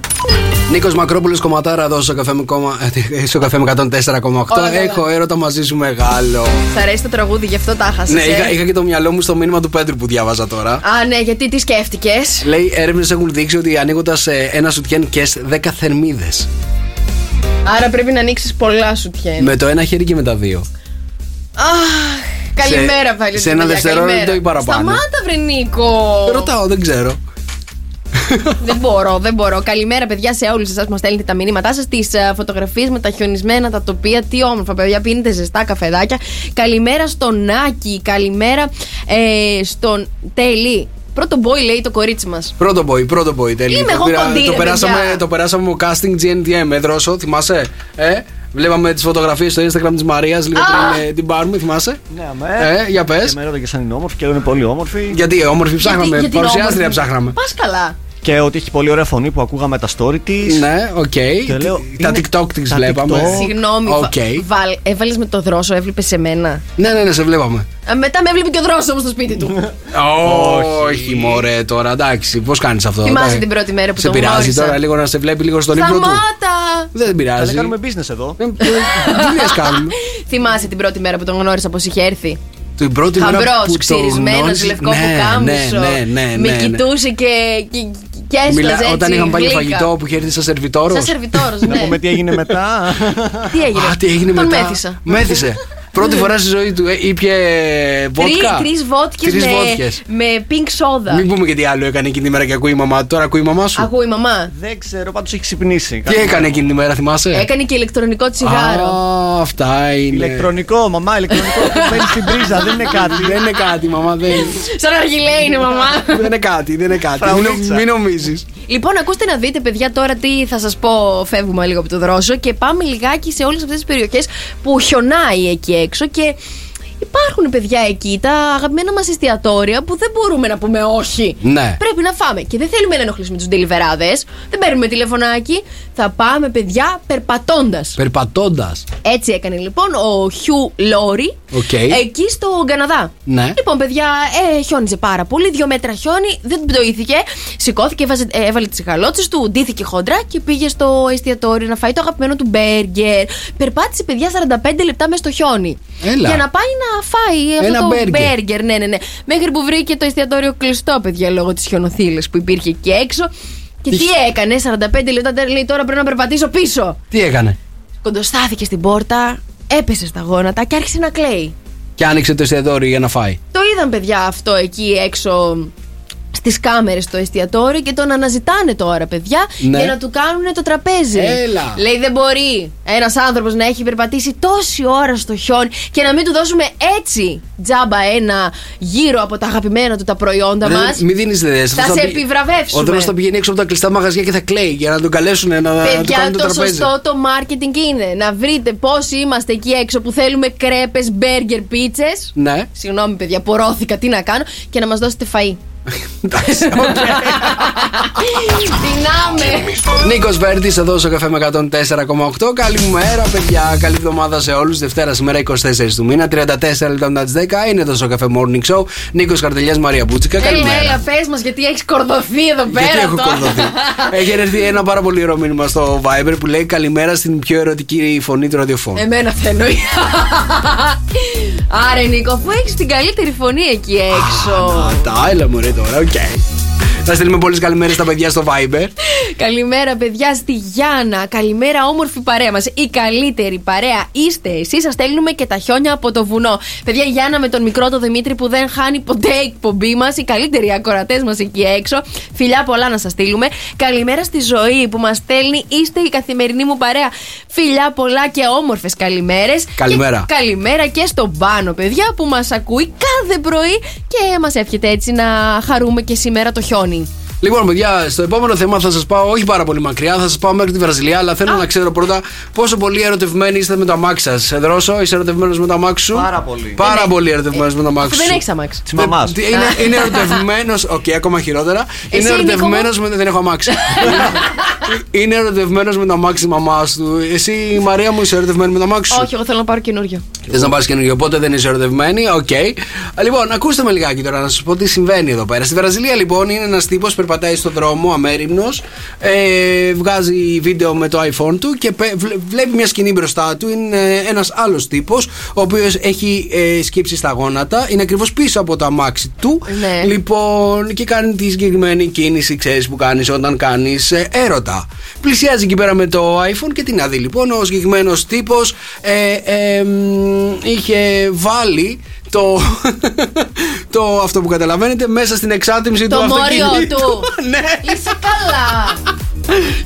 Νίκος Μακρόπουλος κομματάρα εδώ στο καφέ με, κόμμα, ε, στο καφέ με 104,8. Όλα καλά. Έχω έρωτα μαζί σου μεγάλο. Σ' αρέσει το τραγούδι, γι' αυτό τα χάσα. ναι, είχα, είχα και το μυαλό μου στο μήνυμα του Πέτρου που διάβαζα τώρα. Α, ναι, γιατί τι σκέφτηκες; Λέει έρευνες έχουν δείξει ότι ανοίγοντας ένα σουτιέν και 10 θερμίδες. Άρα πρέπει να ανοίξεις πολλά σου τιέν. Με το ένα χέρι και με τα δύο. Αχ, καλημέρα πάλι. σε ένα παιδιά, δευτερόλεπτο καλημέρα. ή παραπάνω. Σταμάτα, βρε Νίκο. Ρωτάω, δεν ξέρω. δεν μπορώ, δεν μπορώ. Καλημέρα, παιδιά, σε όλους εσάς που μας στέλνετε τα μηνύματά σας, τις φωτογραφίες με τα χιονισμένα, τα τοπία. Τι όμορφα, παιδιά, πίνετε ζεστά καφεδάκια. Καλημέρα στον Άκη, καλημέρα ε, στον Τέλη. Πρώτο boy λέει το κορίτσι μας. Πρώτο boy, πρώτο boy, τέλειο. Είμαι Το εγώ πήρα- κοντή, το, ρε, περάσαμε, παιδιά. το περάσαμε με casting GNTM, ε, δρόσο, θυμάσαι; Ε, βλέπαμε τις φωτογραφίες στο Instagram της Μαρίας λίγο Α! πριν ε, την πάρουμε, θυμάσαι; Ναι, αμέ. Ε, για πες. Και με έρωτα και σαν είναι όμορφη και είναι πολύ όμορφη. Γιατί όμορφη ψάχναμε, παρουσιάστρια ψάχναμε. Πας καλά. Και ότι έχει πολύ ωραία φωνή που ακούγαμε τα story της. Ναι, οκ. Και λέω, Τα είναι- TikTok της τα βλέπαμε. TikTok. Συγγνώμη, Οκ. έβαλες με το δρόσο, έβλεπες σε μένα. Ναι, ναι, ναι, σε βλέπαμε. Α, Μετά με έβλεπε και ο δρόσος όμως στο σπίτι του. Όχι, μωρέ τώρα, εντάξει, πώς κάνεις αυτό. Θυμάσαι εντάξει. την πρώτη μέρα που Σε τον πειράζει γνώρισα. τώρα λίγο να σε βλέπει λίγο στον ύπνο του. Σταμάτα! Δεν πειράζει. Δεν κάνουμε business εδώ. Ε, Τι λες κάνουμε; Θυμάσαι την πρώτη μέρα που τον γνώρισα πώς είχε έρθει; Την πρώτη μέρα Γαμπρός, που το ξυρισμένος, γνώρισες- λευκό ναι, πουκάμισο. Ναι, ναι, ναι. Με ναι, ναι. κοιτούσε και, και, και έσπαζε Μιλά- έτσι. Όταν είχαμε πάει για γλύκα. φαγητό που είχε έρθει σαν σερβιτόρος. Σαν σερβιτόρος, Να ναι. πούμε τι έγινε μετά. Τι έγινε; Α, τι έγινε Τον μετά. μέθησα. Μέθησε. Πρώτη φορά στη ζωή του ε, ήπια βότκα; Τρεις βότκες Τρεις με, βότκες. με pink soda. Μην πούμε και τι άλλο έκανε εκείνη τη μέρα και ακούει η μαμά του. Τώρα ακούει η μαμά σου. Ακούει η μαμά. Δεν ξέρω, πάντως έχει ξυπνήσει. Τι έκανε εκείνη τη μέρα, θυμάσαι; Έκανε και ηλεκτρονικό τσιγάρο. Α, αυτά είναι. Ηλεκτρονικό, μαμά, ηλεκτρονικό που μπαίνει στην πρίζα, δεν είναι κάτι. Δεν είναι κάτι, μαμά. Δεν, Σαν αργιλέ είναι μαμά. δεν είναι κάτι, δεν είναι κάτι. Μην, Φραουλίτσα. μην νομίζεις. Λοιπόν, ακούστε να δείτε, παιδιά, τώρα τι θα σας πω. Φεύγουμε λίγο από το δρόσο και πάμε λιγάκι σε όλες αυτές τις περιοχές που χιονάει εκεί έξω και. Υπάρχουν παιδιά εκεί τα αγαπημένα μας εστιατόρια που δεν μπορούμε να πούμε όχι. Ναι. Πρέπει να φάμε. Και δεν θέλουμε να ενοχλήσουμε τους ντελιβεράδες. Δεν παίρνουμε τηλεφωνάκι. Θα πάμε, παιδιά, περπατώντας. Περπατώντας. Έτσι έκανε λοιπόν ο Χιου Λόρι Οκ. εκεί στο Καναδά. Ναι. Λοιπόν, παιδιά, ε, χιόνιζε πάρα πολύ. Δύο μέτρα χιόνι, δεν πτωήθηκε. Σηκώθηκε, έβαζε, ε, έβαλε τις γαλότσες του, ντύθηκε χοντρά και πήγε στο εστιατόριο να φάει το αγαπημένο του μπέργκερ. Περπάτησε, παιδιά, 45 λεπτά μες στο χιόνι. Έλα. Για να πάει να φάει αυτό Ένα το μπέργκερ. μπέργκερ. Ναι, ναι, ναι. Μέχρι που βρήκε το εστιατόριο κλειστό, παιδιά, λόγω της χιονοθύλε που υπήρχε εκεί έξω. Και τι, Τι- έκανε, 45 λεπτά, λέει τώρα πρέπει να περπατήσω πίσω. Τι έκανε; Κοντοστάθηκε στην πόρτα, έπεσε στα γόνατα και άρχισε να κλαίει. Και άνοιξε το εστιατόριο για να φάει. Το είδαν παιδιά αυτό εκεί έξω στις κάμερες στο εστιατόριο και τον αναζητάνε τώρα παιδιά Ναι. για να του κάνουν το τραπέζι. Έλα. Λέει δεν μπορεί ένας άνθρωπος να έχει περπατήσει τόση ώρα στο χιόνι και να μην του δώσουμε έτσι τζάμπα ένα γύρο από τα αγαπημένα του τα προϊόντα Ρε, μας. Μην δίνεις ιδέες. Θα σε επιβραβεύσουμε. Ο δρόμο θα πηγαίνει έξω από τα κλειστά μαγαζιά και θα κλαίει για να τον καλέσουν να, να του Παιδιά, κάνουν το, το τραπέζι. σωστό το marketing είναι να βρείτε πόσοι είμαστε εκεί έξω που θέλουμε κρέπες, μπέργκερ, πίτσες Ναι. Συγγνώμη, παιδιά, πορώθηκα. Τι να κάνω και να μας δώσετε φαΐ. Εντάξει, οκ. Δυνάμε! Νίκος Βέρτης εδώ στο Sok FM 104,8. Καλημέρα, παιδιά. Καλή εβδομάδα σε όλους. Δευτέρα σήμερα 24 του μήνα, 34 λεπτά μετά τις 10. Είναι εδώ στο Sok FM Morning Show. Νίκος Καρτελιάς Μαρία Μπούτσικα. Έλα, Καλημέρα. έλα, πες μας γιατί έχεις κορδωθεί εδώ πέρα. Γιατί έχω τώρα. κορδωθεί. Έχει έρθει ένα πάρα πολύ ωραίο μήνυμα στο Viber που λέει Καλημέρα στην πιο ερωτική φωνή του ραδιοφώνου. Εμένα αυτό εννοεί. Άρα, Νίκο, αφού έχεις την καλύτερη φωνή εκεί έξω. Τα έλα μωρέ τώρα, οκ. Θα στείλουμε πολλές καλημέρες στα παιδιά στο Viber. Καλημέρα, παιδιά, στη Γιάννα. Καλημέρα, όμορφη παρέα μας. Η καλύτερη παρέα είστε εσείς. Σας στέλνουμε και τα χιόνια από το βουνό. Παιδιά, η Γιάννα με τον μικρό το Δημήτρη που δεν χάνει ποτέ εκπομπή μας. Οι καλύτεροι ακροατές μας εκεί έξω. Φιλιά πολλά να σας στείλουμε. Καλημέρα στη ζωή που μας στέλνει. Είστε η καθημερινή μου παρέα. Φιλιά πολλά και όμορφες καλημέρες. Καλημέρα. Και καλημέρα και στον Πάνο, παιδιά, που μας ακούει κάθε πρωί και μας εύχεται έτσι να χαρούμε και σήμερα το χιόνι. Me. Λοιπόν, παιδιά, στο επόμενο θέμα θα σας πάω όχι πάρα πολύ μακριά, θα σας πάω μέχρι τη Βραζιλία, αλλά θέλω να ξέρω πρώτα πόσο πολύ ερωτευμένοι είστε με το αμάξι σας. Εδρόσο, είσαι ερωτευμένος με το αμάξι σου; Πάρα πολύ. Πάρα πολύ ερωτευμένος με το αμάξι Αφού σου. δεν έχεις αμάξι. Της μαμάς. Ε, Είναι, είναι ερωτευμένο. Οκ, ακόμα χειρότερα. Είναι Εσύ, Νίκο μου; ερωτευμένο με. Δεν έχω αμάξι. είναι ερωτευμένος με το αμάξι της μαμάς του. Εσύ, η Μαρία μου, είσαι ερωτευμένη με το αμάξι σου; Όχι, εγώ θέλω να πάρω καινούριο. Θες να πάρεις καινούργιο, οπότε δεν είσαι ερωτευμένη. Οκ. Λοιπόν, ακούστε με λιγάκι τώρα να σας πω τι συμβαίνει εδώ πέρα. Στη Βραζιλία, λοιπόν, είναι ένας τύπος περπατάει στον δρόμο, αμέριμνος. Ε, βγάζει βίντεο με το iPhone του και πε- βλέ- βλέπει μια σκηνή μπροστά του. Είναι ένας άλλος τύπος, ο οποίος έχει ε, σκύψει στα γόνατα. Είναι ακριβώς πίσω από το αμάξι του. Ναι. Λοιπόν, και κάνει τη συγκεκριμένη κίνηση, ξέρεις που κάνεις όταν κάνεις έρωτα. Πλησιάζει εκεί πέρα με το iPhone και την αδεί. Λοιπόν, ο συγκεκριμένος τύπος ε, ε, μ, είχε βάλει το, το αυτό που καταλαβαίνετε μέσα στην εξάτμιση Το του μόριο αυτοκινήτου. του. ναι. Είσαι καλά.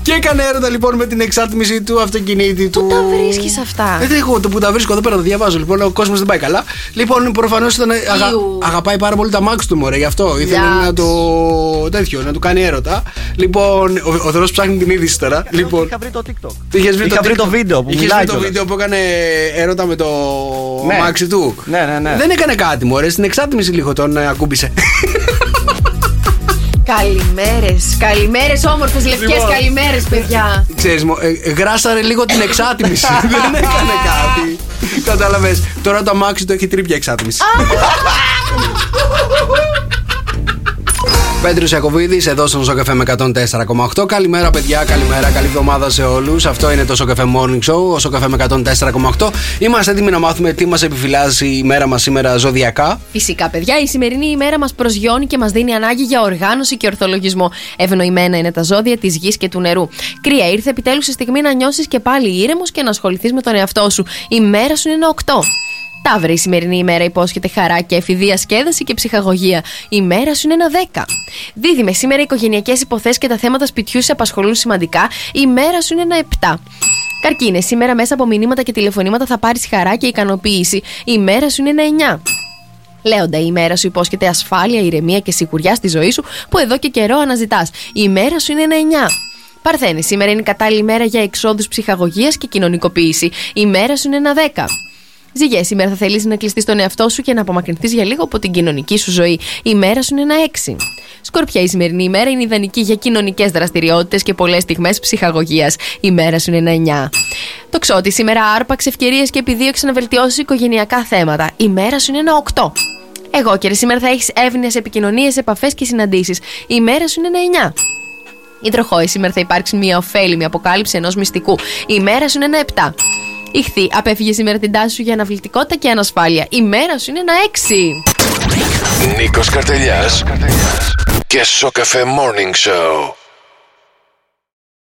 Και έκανε έρωτα λοιπόν με την εξάτμιση του αυτοκινήτη του. Πού τα βρίσκεις αυτά; Ε, δεν έχω το που τα βρίσκω εδώ πέρα, το διαβάζω. Λοιπόν, ο κόσμος δεν πάει καλά. Λοιπόν, προφανώς ήταν. αγα- Ιου. αγαπάει πάρα πολύ τα μάξι του, μωρέ, γι' αυτό. Ήθελε Εντάξει. να το. τέτοιο, να του κάνει έρωτα. Λοιπόν, ο, ο Θεός ψάχνει την είδηση τώρα. Λοιπόν, Είχα βρει το TikTok. είχες βρει Είχα βρει TikTok. το βίντεο που Είχες μιλάει βρει το κιόλας. βίντεο που έκανε έρωτα με το Ναι. αμάξι του. Ναι, ναι, ναι. Δεν έκανε κάτι, μωρέ. Στην εξάτμιση λίγο τον ε, ακούμπησε. Καλημέρες. Καλημέρες, όμορφες λευκές Λοιπόν. καλημέρες, παιδιά. Ξέρεις, μου, ε, γράσαρε λίγο την εξάτμιση. Δεν έκανε κάτι. Κατάλαβες. Τώρα το αμάξι του έχει τρίπια εξάτμιση. Πέτρος Ιακοβίδης εδώ στον Σοκαφέ με 104,8. Καλημέρα, παιδιά. Καλημέρα. Καλή εβδομάδα σε όλους. Αυτό είναι το Σοκαφέ Morning Show, ο Σοκαφέ με 104,8. Είμαστε έτοιμοι να μάθουμε τι μας επιφυλάσσει η μέρα μας σήμερα ζωδιακά. Φυσικά, παιδιά, η σημερινή ημέρα μας προσγειώνει και μας δίνει ανάγκη για οργάνωση και ορθολογισμό. Ευνοημένα είναι τα ζώδια της γης και του νερού. Κρύα, ήρθε επιτέλους η στιγμή να νιώσεις και πάλι ήρεμος και να ασχοληθείς με τον εαυτό σου. Η μέρα σου είναι ένα 8. Ταύρη, η σημερινή ημέρα υπόσχεται χαρά και εφηδεία σκέδαση και ψυχαγωγία. Η μέρα σου είναι ένα 10. Δίδυμε, σήμερα οι οικογενειακές υποθέσεις και τα θέματα σπιτιού σε απασχολούν σημαντικά. Η μέρα σου είναι ένα 7. Καρκίνε, σήμερα μέσα από μηνύματα και τηλεφωνήματα θα πάρεις χαρά και ικανοποίηση. Η μέρα σου είναι ένα 9. Λέοντα, η ημέρα σου υπόσχεται ασφάλεια, ηρεμία και σιγουριά στη ζωή σου που εδώ και καιρό αναζητάς. Η ημέρα σου είναι ένα 9. Παρθένη, σήμερα είναι η κατάλληλη μέρα για εξόδους ψυχαγωγίας και κοινωνικοποίηση. Η ημέρα σου είναι ένα 10. Ζυγέ, σήμερα θα θελήσει να κλειστείς στον εαυτό σου και να απομακρυνθείς για λίγο από την κοινωνική σου ζωή. Η ημέρα σου είναι ένα 6. Σκορπιά, η σημερινή ημέρα είναι ιδανική για κοινωνικές δραστηριότητες και πολλές στιγμές ψυχαγωγίας. Η ημέρα σου είναι ένα 9. Το ξότι, σήμερα άρπαξε ευκαιρίες και επιδίωξε να βελτιώσει οικογενειακά θέματα. Η ημέρα σου είναι ένα 8. Εγώ και σήμερα θα έχεις εύνοίε επικοινωνίες, επαφές και συναντήσεις. Η ημέρα σου είναι ένα 9. Υδροχόη, σήμερα θα υπάρξει μια ωφέλιμη αποκάλυψη ενός μυστικού. Η ημέρα σου είναι ένα 7. Ιχθύ, απέφυγε σήμερα την τάση σου για αναβλητικότητα και ανασφάλεια. Η μέρα σου είναι ένα 6. Νίκος Καρτελιάς και Σοκαφέ Morning Show.